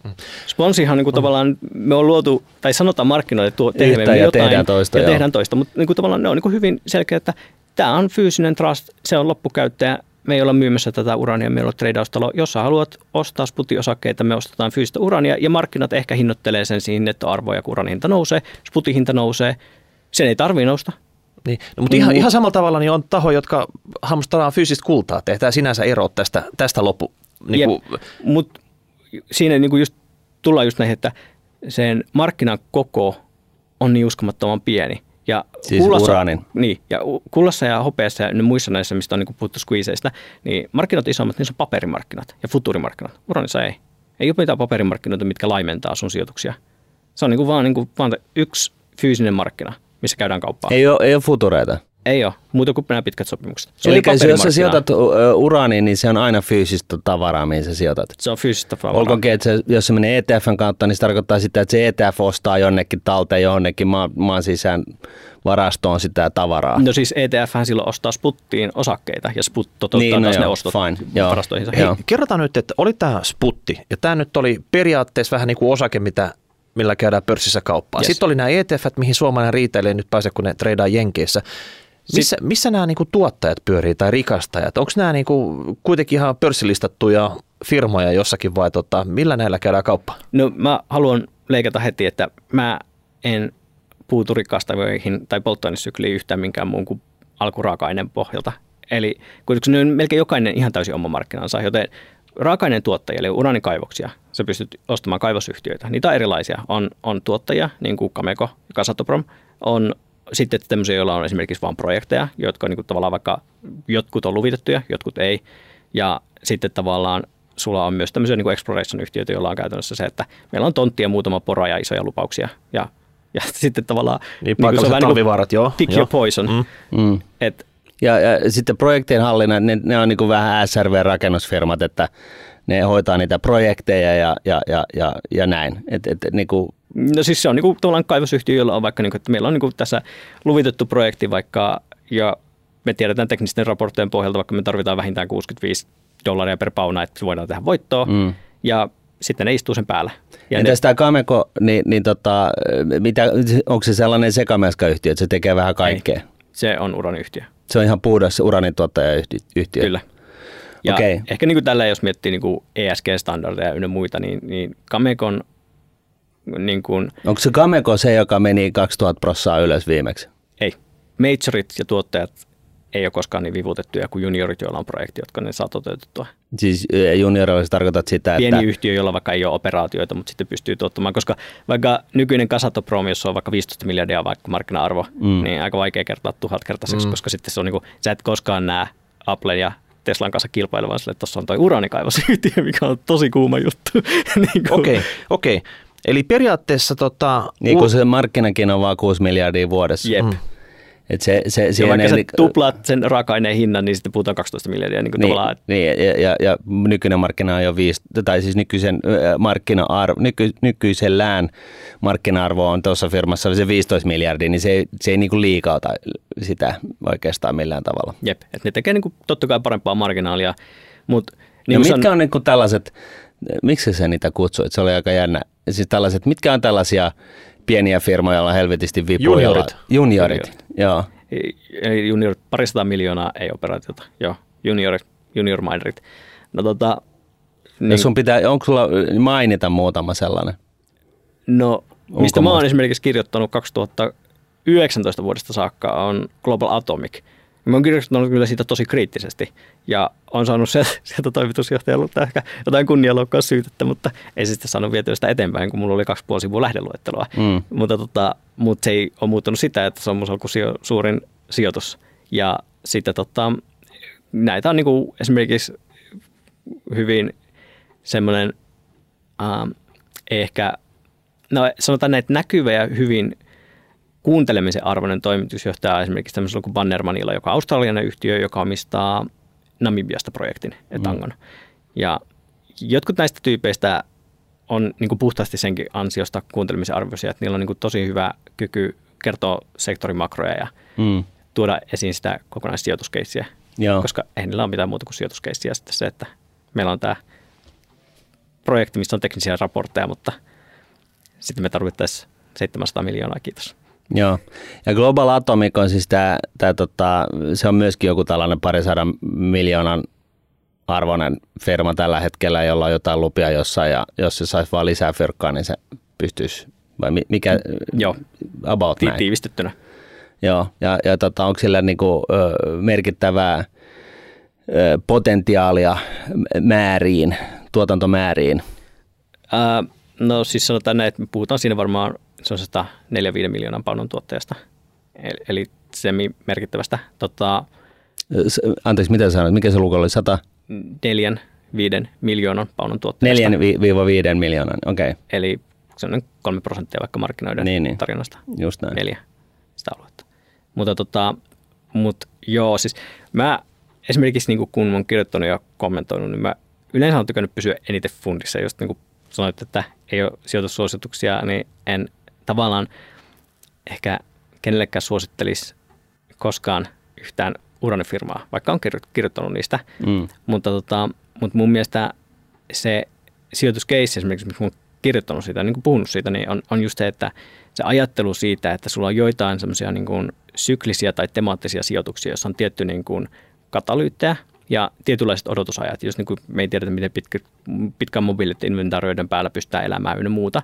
[SPEAKER 1] Mm.
[SPEAKER 3] Sponsihan niin kuin tavallaan me on luotu, tai sanotaan markkinoille tuo, tehdään
[SPEAKER 1] ja
[SPEAKER 3] jotain
[SPEAKER 1] tehdään toista,
[SPEAKER 3] ja
[SPEAKER 1] joo.
[SPEAKER 3] tehdään toista, mutta niin kuin tavallaan ne on niin kuin hyvin selkeä, että tämä on fyysinen trust, se on loppukäyttäjä, me ei olla myymässä tätä urania, meillä on treidaustalo. Jos sä haluat ostaa Sputi-osakkeita, me ostetaan fyysistä urania ja markkinat ehkä hinnoittelee sen siihen nettoarvoja, kun uranin hinta nousee, Sputin hinta nousee. Sen ei tarvii nousta,
[SPEAKER 2] Niin, no, mutta ihan, ihan samalla tavalla niin on taho, jotka hamstrataan fyysistä kultaa. Tehdään sinänsä ero tästä, tästä loppu. Niin kuin,
[SPEAKER 3] Mutta siinä niinku just, tullaan just näihin, että sen markkinan koko on niin uskomattoman pieni. Ja
[SPEAKER 1] Siis uraanin.
[SPEAKER 3] Niin, ja kullassa ja hopeassa ja muissa näissä, mistä on niinku puhuttu squeezeista, niin markkinat isommat, niissä on paperimarkkinat ja futurimarkkinat. Uranissa ei. Ei ole mitään paperimarkkinoita, mitkä laimentaa sun sijoituksia. Se on niinku vaan, niinku, vaan yksi fyysinen markkina, missä käydään kauppaa. Ei,
[SPEAKER 1] Ei ole, ei ole futureita.
[SPEAKER 3] ei ole, muuta kuin nämä pitkät sopimukset. Se
[SPEAKER 1] Eli jos sä sijoitat uraaniin, niin se on aina fyysistä tavaraa, mihin sä sijoitat.
[SPEAKER 3] Se on fyysistä tavaraa.
[SPEAKER 1] Olkoonkin, että se, jos se menee ETFn kautta, niin se tarkoittaa sitä, että se ETF ostaa jonnekin talteen jonnekin maan, maan sisään varastoon sitä tavaraa.
[SPEAKER 3] No siis ETF silloin ostaa Sputtiin osakkeita ja Sput toteuttaa
[SPEAKER 1] Niin,
[SPEAKER 3] niin,
[SPEAKER 1] no
[SPEAKER 3] taas
[SPEAKER 1] joo,
[SPEAKER 3] ne ostot
[SPEAKER 1] fine, joo.
[SPEAKER 3] varastoihinsa.
[SPEAKER 1] Hei, Joo.
[SPEAKER 2] kerrotaan nyt, että oli tämä sputti, ja tämä nyt oli periaatteessa vähän niin kuin osake, mitä, millä käydään pörssissä kauppaa.
[SPEAKER 3] Yes.
[SPEAKER 2] Sitten oli nämä ETF, mihin suomalainen riiteilijä nyt pääsee, kun ne treidaa Jenkeissä. Missä, missä nämä niin kuin tuottajat pyörii tai rikastajat? Onko nämä niin kuin kuitenkin ihan pörssilistattuja firmoja jossakin vai tota, millä näillä käydään kauppaa?
[SPEAKER 3] No mä haluan leikata heti, että mä en puutu rikastaviin tai polttoainesykliin yhtään minkään muun kuin alkuraaka-aineen pohjalta. Eli kuitenkin ne on melkein jokainen ihan täysin oma markkinansa, joten raaka-aineen tuottajia, eli uranikaivoksia, sä pystyt ostamaan kaivosyhtiöitä. Niitä on erilaisia. On, on tuottajia, niin kuin Cameco ja Kasatoprom, on sitten tämmöisiä, joilla on esimerkiksi vain projekteja, jotka niin kuin tavallaan vaikka jotkut on luvitettuja, jotkut ei. Ja sitten tavallaan sulla on myös tämmöisiä niin exploration-yhtiöitä, joilla on käytännössä se, että meillä on tonttia muutama pora ja isoja lupauksia. Ja, ja <laughs> sitten tavallaan...
[SPEAKER 2] Niin, niin paikalliset talvivaarat,
[SPEAKER 3] niin
[SPEAKER 2] joo.
[SPEAKER 3] Pick
[SPEAKER 2] joo.
[SPEAKER 3] your poison. Mm. Mm.
[SPEAKER 1] Et, ja, ja sitten projektien hallinnan, ne, ne on niin kuin vähän SRV-rakennusfirmat, että ne hoitaa niitä projekteja ja, ja, ja, ja, ja näin. Et, et, niin kuin
[SPEAKER 3] No siis se on niin kuin, kaivosyhtiö, jolla on vaikka, niin kuin, että meillä on niin kuin tässä luvitettu projekti vaikka, ja me tiedetään teknisten raporttien pohjalta, vaikka me tarvitaan vähintään 65 dollaria per pauna, että voidaan tehdä voittoa, mm. ja sitten ne istuu sen päällä.
[SPEAKER 1] Ja Entäs ne... tämä Kameko, niin, niin tota, mitä, onko se sellainen sekameskayhtiö, että se tekee vähän kaikkea? Ei,
[SPEAKER 3] se on uraniyhtiö.
[SPEAKER 1] Se on ihan puhdas uranin tuottajayhtiö?
[SPEAKER 3] Kyllä. Ja okay. ehkä niin kuin tällä, jos miettii niin kuin ESG-standardeja ynnä muita, niin, niin Kamekon niin kuin,
[SPEAKER 1] Onko se Kameko se, joka meni 2000 prossaa ylös viimeksi?
[SPEAKER 3] Ei. Majorit ja tuottajat ei ole koskaan niin vivutettuja kuin juniorit, joilla on projekti, jotka ne saa toteutettua.
[SPEAKER 1] Siis juniorilla tarkoitat sitä,
[SPEAKER 3] Pieni että... yhtiö, jolla vaikka ei ole operaatioita, mutta sitten pystyy tuottamaan, koska vaikka nykyinen Kasato Prom, jossa on vaikka 15 miljardia vaikka markkina-arvo, mm. niin aika vaikea kertaa tuhatkertaiseksi, mm. koska sitten se on niin kuin, sä et koskaan näe Apple ja Teslan kanssa kilpailevan sille, että tuossa on toi uraanikaivos-yhtiö, <laughs> mikä on tosi kuuma juttu. <laughs>
[SPEAKER 2] niin Okei, okay, okei. Okay. Eli periaatteessa... Tota,
[SPEAKER 1] niin kuin se markkinakin on vaan 6 miljardia vuodessa.
[SPEAKER 3] Jep. Mm.
[SPEAKER 1] Et se, se,
[SPEAKER 3] ja vaikka sä tuplaat sen raaka-aineen hinnan, niin sitten puhutaan 12 miljardia. Niin,
[SPEAKER 1] niin, niin ja, ja, ja, nykyinen markkina on jo viisi, tai siis nykyisen markkina-arvo, nyky, nykyisellään markkina-arvo on tuossa firmassa se 15 miljardia, niin se ei, se ei niin liikauta sitä oikeastaan millään tavalla.
[SPEAKER 3] Jep, että ne tekee niin kuin, totta kai parempaa marginaalia, mutta...
[SPEAKER 1] Niin no mitkä on, on niin kuin tällaiset, miksi se niitä kutsuit? Se oli aika jännä. Siis tällaiset, mitkä on tällaisia pieniä firmoja, joilla on helvetisti vipuja?
[SPEAKER 2] Juniorit.
[SPEAKER 1] Juniorit, juniorit. joo.
[SPEAKER 3] Eli junior, parisataa miljoonaa ei operaatiota, joo. Junior, junior minerit. No tota...
[SPEAKER 1] Niin, sun pitää, onko sulla mainita muutama sellainen?
[SPEAKER 3] No, mistä mä oon esimerkiksi kirjoittanut 2019 vuodesta saakka on Global Atomic – Mä oon kirjoittanut kyllä siitä tosi kriittisesti ja on saanut <laughs> sieltä toimitusjohtajalta ehkä jotain syytettä, mutta ei sitten saanut vietyä sitä eteenpäin, kun mulla oli kaksi puoli sivua lähdeluettelua. Mm. Mutta, tota, mutta se ei ole muuttanut sitä, että se on mun suurin sijoitus. Ja sitten tota, näitä on niin kuin esimerkiksi hyvin semmoinen äh, ehkä, no sanotaan näitä näkyvä ja hyvin kuuntelemisen arvoinen toimitusjohtaja esimerkiksi tämmöisellä kuin Bannermanilla, joka on australialainen yhtiö, joka omistaa Namibiasta projektin Etangon. Mm. Ja jotkut näistä tyypeistä on niin kuin puhtaasti senkin ansiosta kuuntelemisen arvoisia, että niillä on niin kuin tosi hyvä kyky kertoa sektorin makroja ja mm. tuoda esiin sitä kokonaissijoituskeissiä, Joo. koska ei niillä ole mitään muuta kuin sijoituskeissiä. Sitten se, että meillä on tämä projekti, missä on teknisiä raportteja, mutta sitten me tarvittaisiin 700 miljoonaa, kiitos.
[SPEAKER 1] Joo, ja Global Atomic on siis tämä, tämä tota, se on myöskin joku tällainen parisadan miljoonan arvoinen firma tällä hetkellä, jolla on jotain lupia jossain, ja jos se saisi vaan lisää fyrkkaa, niin se pystyisi, vai mikä,
[SPEAKER 3] Joo,
[SPEAKER 1] about
[SPEAKER 3] Ti- näin. tiivistettynä.
[SPEAKER 1] Joo, ja, ja tota, onko sillä niinku, ö, merkittävää ö, potentiaalia määriin, tuotantomääriin?
[SPEAKER 3] Ää, no siis sanotaan näin, että me puhutaan siinä varmaan se on 104 miljoonan paunon tuotteesta, eli semi-merkittävästä. Tota,
[SPEAKER 1] Anteeksi, mitä sanoit? Mikä se luku oli? 100?
[SPEAKER 3] 4 viiden miljoonan paunon tuotteesta.
[SPEAKER 1] 4-5 miljoonan, okei. Okay.
[SPEAKER 3] Eli se on 3 prosenttia vaikka markkinoiden niin, niin. tarjonnasta.
[SPEAKER 1] Just näin.
[SPEAKER 3] Neljä sitä aluetta. Mutta tota, mut joo, siis mä esimerkiksi niin kun mä oon kirjoittanut ja kommentoinut, niin mä yleensä on tykännyt pysyä eniten fundissa, just niin sanoit, että ei ole sijoitussuosituksia, niin en tavallaan ehkä kenellekään suosittelisi koskaan yhtään uranifirmaa, vaikka on kirjoittanut niistä. Mm. Mutta, tota, mutta mun mielestä se sijoituskeissi esimerkiksi, missä olen kirjoittanut siitä, niin kuin puhunut siitä, niin on, on just se, että se ajattelu siitä, että sulla on joitain semmoisia niin kuin syklisiä tai temaattisia sijoituksia, joissa on tietty niin kuin katalyyttejä ja tietynlaiset odotusajat, jos niin kuin me ei tiedetä, miten pitkä, pitkän mobiilit inventaarioiden päällä pystytään elämään ynnä muuta,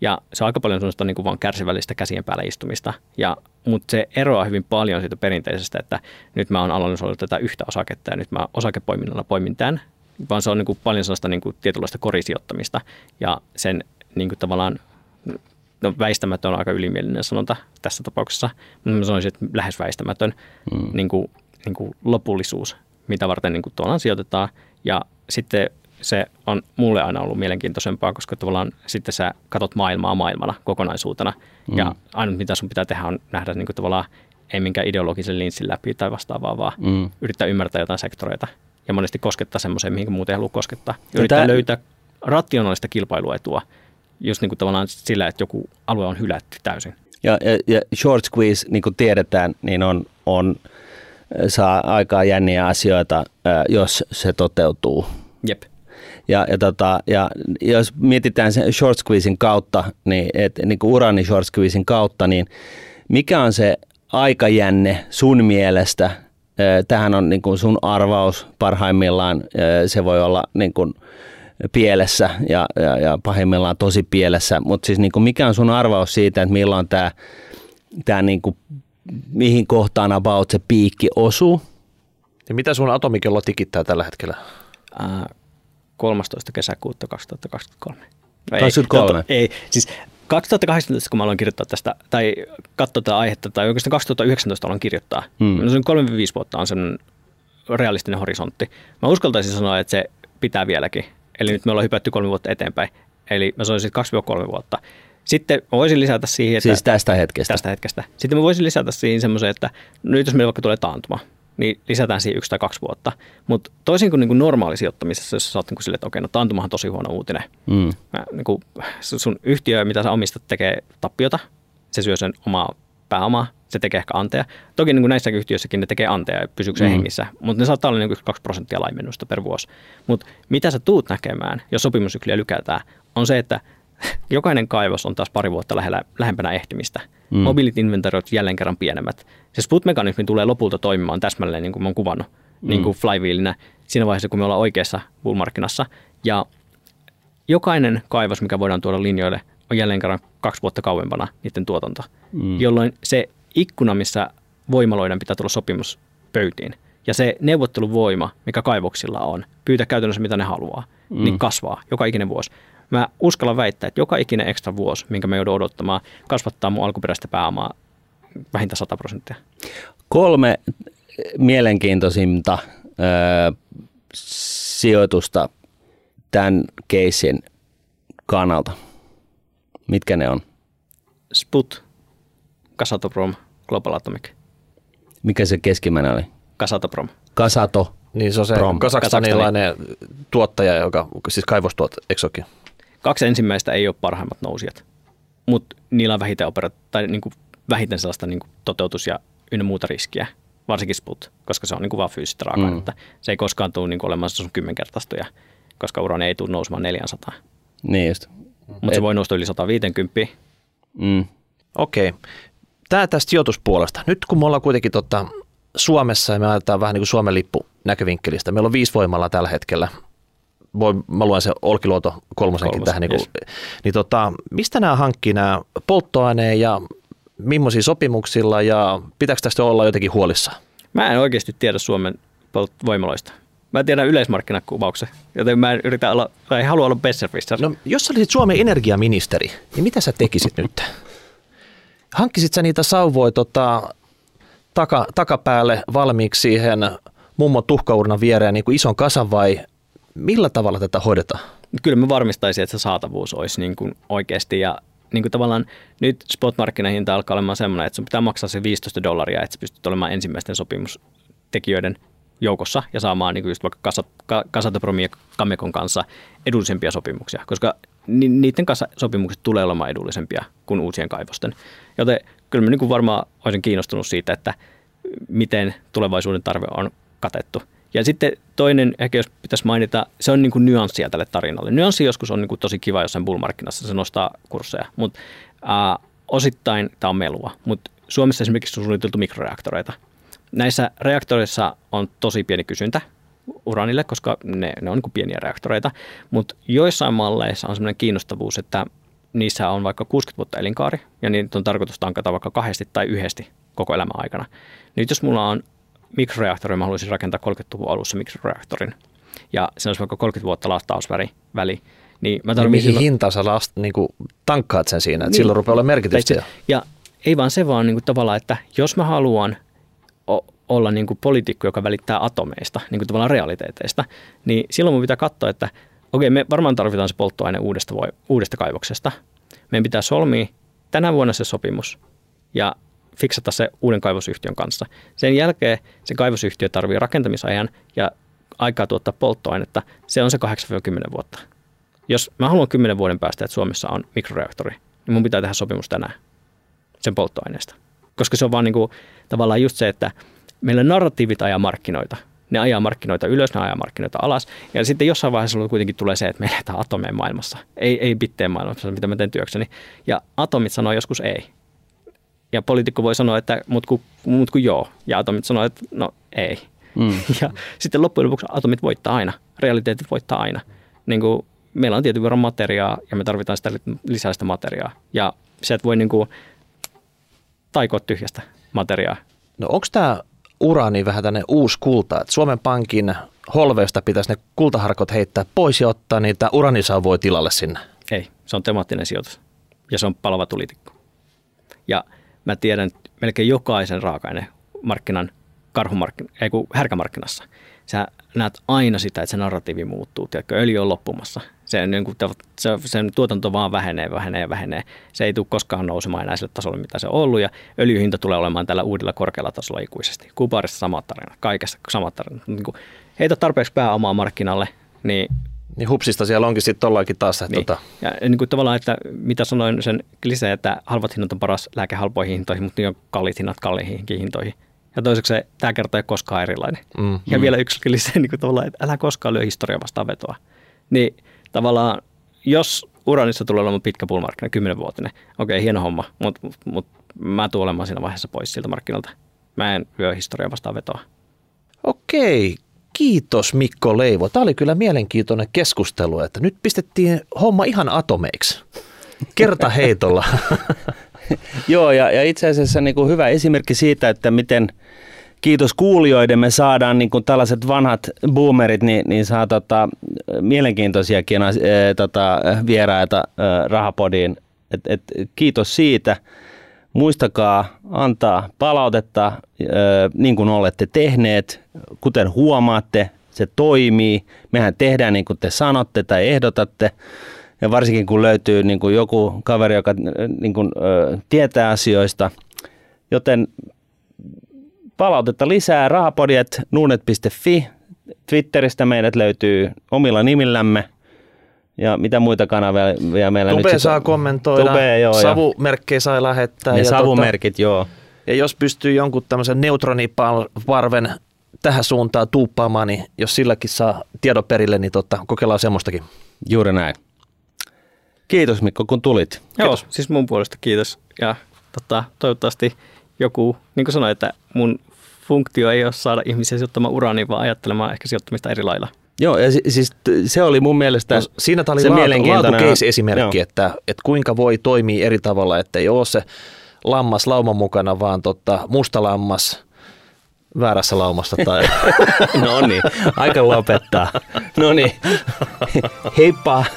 [SPEAKER 3] ja se on aika paljon sellaista niin kuin vaan kärsivällistä käsien päällä istumista. Ja, mutta se eroaa hyvin paljon siitä perinteisestä, että nyt mä oon analysoinut tätä yhtä osaketta ja nyt mä osakepoiminnalla poimin tämän. Vaan se on niin kuin paljon sellaista niin kuin tietynlaista korisijoittamista ja sen niin kuin tavallaan no väistämätön on aika ylimielinen sanonta tässä tapauksessa, mutta mä sanoisin, että lähes väistämätön mm. niin kuin, niin kuin lopullisuus, mitä varten niin kuin tuolla sijoitetaan. Ja sitten se on mulle aina ollut mielenkiintoisempaa, koska tavallaan sitten sä katot maailmaa maailmana kokonaisuutena. Mm. Ja ainut mitä sun pitää tehdä on nähdä niin kuin tavallaan ei minkään ideologisen linssin läpi tai vastaavaa, vaan mm. yrittää ymmärtää jotain sektoreita. Ja monesti koskettaa semmoiseen, mihin muuten ei halua koskettaa. Yrittää tämä... löytää rationaalista kilpailuetua just niin kuin tavallaan sillä, että joku alue on hylätty täysin.
[SPEAKER 1] Ja, ja, ja short squeeze, niin kuin tiedetään, niin on, on saa aikaa jänniä asioita, jos se toteutuu.
[SPEAKER 3] Jep.
[SPEAKER 1] Ja, ja, tota, ja jos mietitään sen short squeezin kautta, niin, et, niin kuin urani short squeezin kautta, niin mikä on se aikajänne sun mielestä? Tähän on niin kuin sun arvaus parhaimmillaan. Se voi olla niin kuin pielessä ja, ja, ja pahimmillaan tosi pielessä. Mutta siis niin kuin mikä on sun arvaus siitä, että milloin tämä, tämä niin kuin, mihin kohtaan about se piikki osuu?
[SPEAKER 2] Ja mitä sun atomikello tikittää tällä hetkellä?
[SPEAKER 3] Äh, 13. kesäkuuta 2023.
[SPEAKER 1] No 23?
[SPEAKER 3] Ei, ei, siis 2018, kun mä aloin kirjoittaa tästä, tai katsoa tätä aihetta, tai oikeastaan 2019 aloin kirjoittaa. Hmm. No se on 3-5 vuotta on sen realistinen horisontti. Mä uskaltaisin sanoa, että se pitää vieläkin. Eli nyt me ollaan hypätty kolme vuotta eteenpäin. Eli mä sanoisin 2-3 vuotta. Sitten mä voisin lisätä siihen, että...
[SPEAKER 1] Siis tästä hetkestä?
[SPEAKER 3] Tästä hetkestä. Sitten mä voisin lisätä siihen semmoisen, että nyt jos meillä vaikka tulee taantuma, niin lisätään siihen yksi tai kaksi vuotta. Mutta toisin kuin, niin kuin normaali sijoittamisessa, jos sä oot niin kuin sille, että okei, no taantumahan on tosi huono uutinen. Mm. Mä, niin kuin, sun yhtiö, mitä sä omistat, tekee tappiota. Se syö sen omaa pääomaa, se tekee ehkä anteja. Toki niin kuin näissä yhtiöissäkin ne tekee anteja ja pysyykö se mm. hengissä, mutta ne saattaa olla niin 2 prosenttia laimennusta per vuosi. Mutta mitä sä tuut näkemään, jos sopimusykliä lykätään, on se, että <laughs> jokainen kaivos on taas pari vuotta lähellä, lähempänä ehtymistä. Mm. Mobiilit inventoriot jälleen kerran pienemmät. Se sput-mekanismi tulee lopulta toimimaan täsmälleen niin kuin mä oon kuvannut, mm. niin kuin flywheelinä siinä vaiheessa, kun me ollaan oikeassa bullmarkkinassa. Ja jokainen kaivos, mikä voidaan tuoda linjoille, on jälleen kerran kaksi vuotta kauempana niiden tuotanto. Mm. Jolloin se ikkuna, missä voimaloiden pitää tulla sopimus pöytiin, ja se neuvotteluvoima, mikä kaivoksilla on, pyytää käytännössä mitä ne haluaa, niin mm. niin kasvaa joka ikinen vuosi. Mä uskallan väittää, että joka ikinen ekstra vuosi, minkä me joudun odottamaan, kasvattaa mun alkuperäistä pääomaa vähintään 100 prosenttia.
[SPEAKER 1] Kolme mielenkiintoisinta ö, sijoitusta tämän keisin kannalta. Mitkä ne on?
[SPEAKER 3] Sput, Kasatoprom, Global Atomic.
[SPEAKER 1] Mikä se keskimmäinen oli?
[SPEAKER 3] Kasatoprom.
[SPEAKER 1] Kasato.
[SPEAKER 2] Niin se on se kasakstanilainen tuottaja, joka, siis kaivostuottaja, eikö
[SPEAKER 3] Kaksi ensimmäistä ei ole parhaimmat nousijat, mutta niillä on vähiten, opera- tai niin kuin vähiten sellaista niin kuin toteutus- ja ynnä muuta riskiä, varsinkin sput, koska se on niin kuin vaan fyysistä raaka mm. Se ei koskaan tule niin kuin olemaan sun kymmenkertaistuja, koska urani ei tule nousemaan 400.
[SPEAKER 1] Niin just.
[SPEAKER 3] Mutta se voi nousta yli 150.
[SPEAKER 2] Mm. Okei. Okay. Tämä tästä sijoituspuolesta. Nyt kun me ollaan kuitenkin tota Suomessa ja me ajetaan vähän niin kuin Suomen lippu näkövinkkelistä. Meillä on viisi voimalla tällä hetkellä voi, mä luen se Olkiluoto kolmosenkin Kolmos, tähän, niin, kuin, yes. niin tota, mistä nämä hankkii nämä polttoaineen ja millaisia sopimuksilla ja pitääkö tästä olla jotenkin huolissa?
[SPEAKER 3] Mä en oikeasti tiedä Suomen voimaloista. Mä tiedän yleismarkkinakuvauksen, joten mä en yritä olla, tai halua olla besserwisser.
[SPEAKER 2] No, jos sä olisit Suomen energiaministeri, niin mitä sä tekisit <laughs> nyt? Hankkisit sä niitä sauvoja tota, taka, takapäälle valmiiksi siihen mummon tuhkaurnan viereen niin kuin ison kasan vai millä tavalla tätä hoidetaan?
[SPEAKER 3] Kyllä mä varmistaisin, että se saatavuus olisi niin kuin oikeasti ja niin kuin tavallaan nyt spot-markkinahinta alkaa olemaan sellainen, että sun pitää maksaa se 15 dollaria, että sä pystyt olemaan ensimmäisten sopimustekijöiden joukossa ja saamaan niin kuin just vaikka Kasatopromin ja Kamekon kanssa edullisempia sopimuksia, koska ni- niiden kanssa sopimukset tulee olemaan edullisempia kuin uusien kaivosten. Joten kyllä mä niin kuin varmaan olisin kiinnostunut siitä, että miten tulevaisuuden tarve on katettu. Ja sitten toinen, ehkä jos pitäisi mainita, se on niin kuin nyanssia tälle tarinalle. Nyanssi joskus on niin kuin tosi kiva jossain bullmarkkinassa, se nostaa kursseja, mutta äh, osittain tämä on melua. Mutta Suomessa esimerkiksi on suunniteltu mikroreaktoreita. Näissä reaktoreissa on tosi pieni kysyntä uranille, koska ne, ne on niin kuin pieniä reaktoreita, mutta joissain malleissa on sellainen kiinnostavuus, että niissä on vaikka 60 vuotta elinkaari ja niitä on tarkoitus tankata vaikka kahdesti tai yhdesti koko elämän aikana. Nyt jos mulla on mikroreaktori, mä haluaisin rakentaa 30-luvun alussa mikroreaktorin ja se olisi vaikka 30 vuotta latausväli, väli, Niin mä
[SPEAKER 2] Ja
[SPEAKER 3] tarvitsin
[SPEAKER 2] mihin
[SPEAKER 3] silloin-
[SPEAKER 2] hintaan sä last, niin kuin tankkaat sen siinä, että
[SPEAKER 3] Niin.
[SPEAKER 2] silloin rupeaa olemaan merkitystä.
[SPEAKER 3] Tai se- Ja ei vaan se vaan niin kuin tavallaan, että jos mä haluan olla niin kuin poliitikko, joka välittää atomeista, niin kuin tavallaan realiteeteista, niin silloin mun pitää katsoa, että okei, me varmaan tarvitaan se polttoaine uudesta, voi, uudesta kaivoksesta. Meidän pitää solmia tänä vuonna se sopimus ja fiksata se uuden kaivosyhtiön kanssa. Sen jälkeen se kaivosyhtiö tarvii rakentamisajan ja aikaa tuottaa polttoainetta. Se on se 8-10 vuotta. Jos mä haluan 10 vuoden päästä, että Suomessa on mikroreaktori, niin mun pitää tehdä sopimus tänään sen polttoaineesta. Koska se on vaan niin kuin, tavallaan just se, että meillä narratiivit ajaa markkinoita. Ne ajaa markkinoita ylös, ne ajaa markkinoita alas. Ja sitten jossain vaiheessa kuitenkin tulee se, että me eletään atomeen maailmassa. Ei, ei bitteen maailmassa, mitä mä teen työkseni. Ja atomit sanoo joskus ei. Ja poliitikko voi sanoa, että mut kun, mut kun joo. Ja atomit sanoo, että no ei.
[SPEAKER 1] Mm. <laughs>
[SPEAKER 3] Ja sitten loppujen lopuksi atomit voittaa aina. Realiteetit voittaa aina. Niin kuin meillä on tietyn verran materiaa ja me tarvitaan sitä lisää sitä materiaa. Ja se, että voi niin kuin taikoa tyhjästä materiaa.
[SPEAKER 2] No onko tämä uraani vähän tänne uusi kulta, että Suomen Pankin holveista pitäisi ne kultaharkot heittää pois ja ottaa niitä uranisauvoja tilalle sinne?
[SPEAKER 3] Ei, se on temaattinen sijoitus ja se on palava tulitikku. Ja mä tiedän melkein jokaisen raaka markkinan karhumarkkin, ei kun härkämarkkinassa. Sä näet aina sitä, että se narratiivi muuttuu. Tiedätkö, öljy on loppumassa. Se, niin kuin, se, sen tuotanto vaan vähenee, vähenee ja vähenee. Se ei tule koskaan nousemaan enää sille tasolle, mitä se on ollut. Ja öljyhinta tulee olemaan tällä uudella korkealla tasolla ikuisesti. Kuparissa samat tarinat, kaikessa samat tarinat. Niin kuin, heitä tarpeeksi pääomaa markkinalle, niin
[SPEAKER 2] Niin hupsista siellä onkin sitten tollakin taas, että
[SPEAKER 3] niin.
[SPEAKER 2] tota,
[SPEAKER 3] Ja niin kuin tavallaan, että mitä sanoin sen lisää, että halvat hinnat on paras lääke halpoihin hintoihin, mutta niin on kalliit hinnat kalliihin hintoihin. Ja toiseksi se, tämä kerta ei ole koskaan erilainen.
[SPEAKER 2] Mm,
[SPEAKER 3] ja vielä yksi lisää, niin kuin tavallaan, että älä koskaan lyö historiaa vastaan vetoa. Niin tavallaan, jos uranissa tulee olemaan pitkä pullmarkkina, kymmenenvuotinen, okei, hieno homma, mutta mut, mä tulen olemaan siinä vaiheessa pois siltä markkinalta. Mä en lyö historiaa vastaan vetoa.
[SPEAKER 2] okei, kiitos Mikko Leivo. Tämä oli kyllä mielenkiintoinen keskustelu, että nyt pistettiin homma ihan atomeiksi. Kerta heitolla. <laughs>
[SPEAKER 1] Joo, ja, ja itse asiassa niin kuin hyvä esimerkki siitä, että miten kiitos kuulijoiden me saadaan niin kuin tällaiset vanhat boomerit, niin, niin saa tota, mielenkiintoisiakin äh, tota, vieraita äh, rahapodiin. Et, et, kiitos siitä. Muistakaa antaa palautetta, niin kuin olette tehneet. Kuten huomaatte, se toimii. Mehän tehdään niin kuin te sanotte tai ehdotatte. Ja varsinkin kun löytyy niin kuin joku kaveri, joka niin kuin, tietää asioista. Joten palautetta lisää rahapodiat nuunet.fi. Twitteristä meidät löytyy omilla nimillämme. Ja mitä muita kanavia meillä nyt
[SPEAKER 2] Tube
[SPEAKER 1] sit
[SPEAKER 2] saa kommentoida,
[SPEAKER 1] Tube, joo, ja-
[SPEAKER 2] savumerkkejä saa lähettää.
[SPEAKER 1] Ne
[SPEAKER 2] ja,
[SPEAKER 1] savumerkit, joo.
[SPEAKER 2] Tota, ja jos pystyy jonkun tämmöisen neutroniparven tähän suuntaan tuuppaamaan, niin jos silläkin saa tiedon perille, niin tota, kokeillaan semmoistakin.
[SPEAKER 1] Juuri näin. Kiitos Mikko, kun tulit.
[SPEAKER 3] Joo, siis mun puolesta kiitos. Ja tota, toivottavasti joku, niin kuin sanoin, että mun funktio ei ole saada ihmisiä sijoittamaan uraaniin, vaan ajattelemaan ehkä sijoittamista eri lailla.
[SPEAKER 1] Joo, ja si- siis se oli mun mielestä...
[SPEAKER 2] No, siinä tämä oli
[SPEAKER 1] se
[SPEAKER 2] laatu, esimerkki, että, että kuinka voi toimia eri tavalla, että ei ole se lammas lauman mukana, vaan tota, musta lammas väärässä laumassa. Tai... <laughs>
[SPEAKER 1] No niin, aika lopettaa. No niin, heippa. <laughs>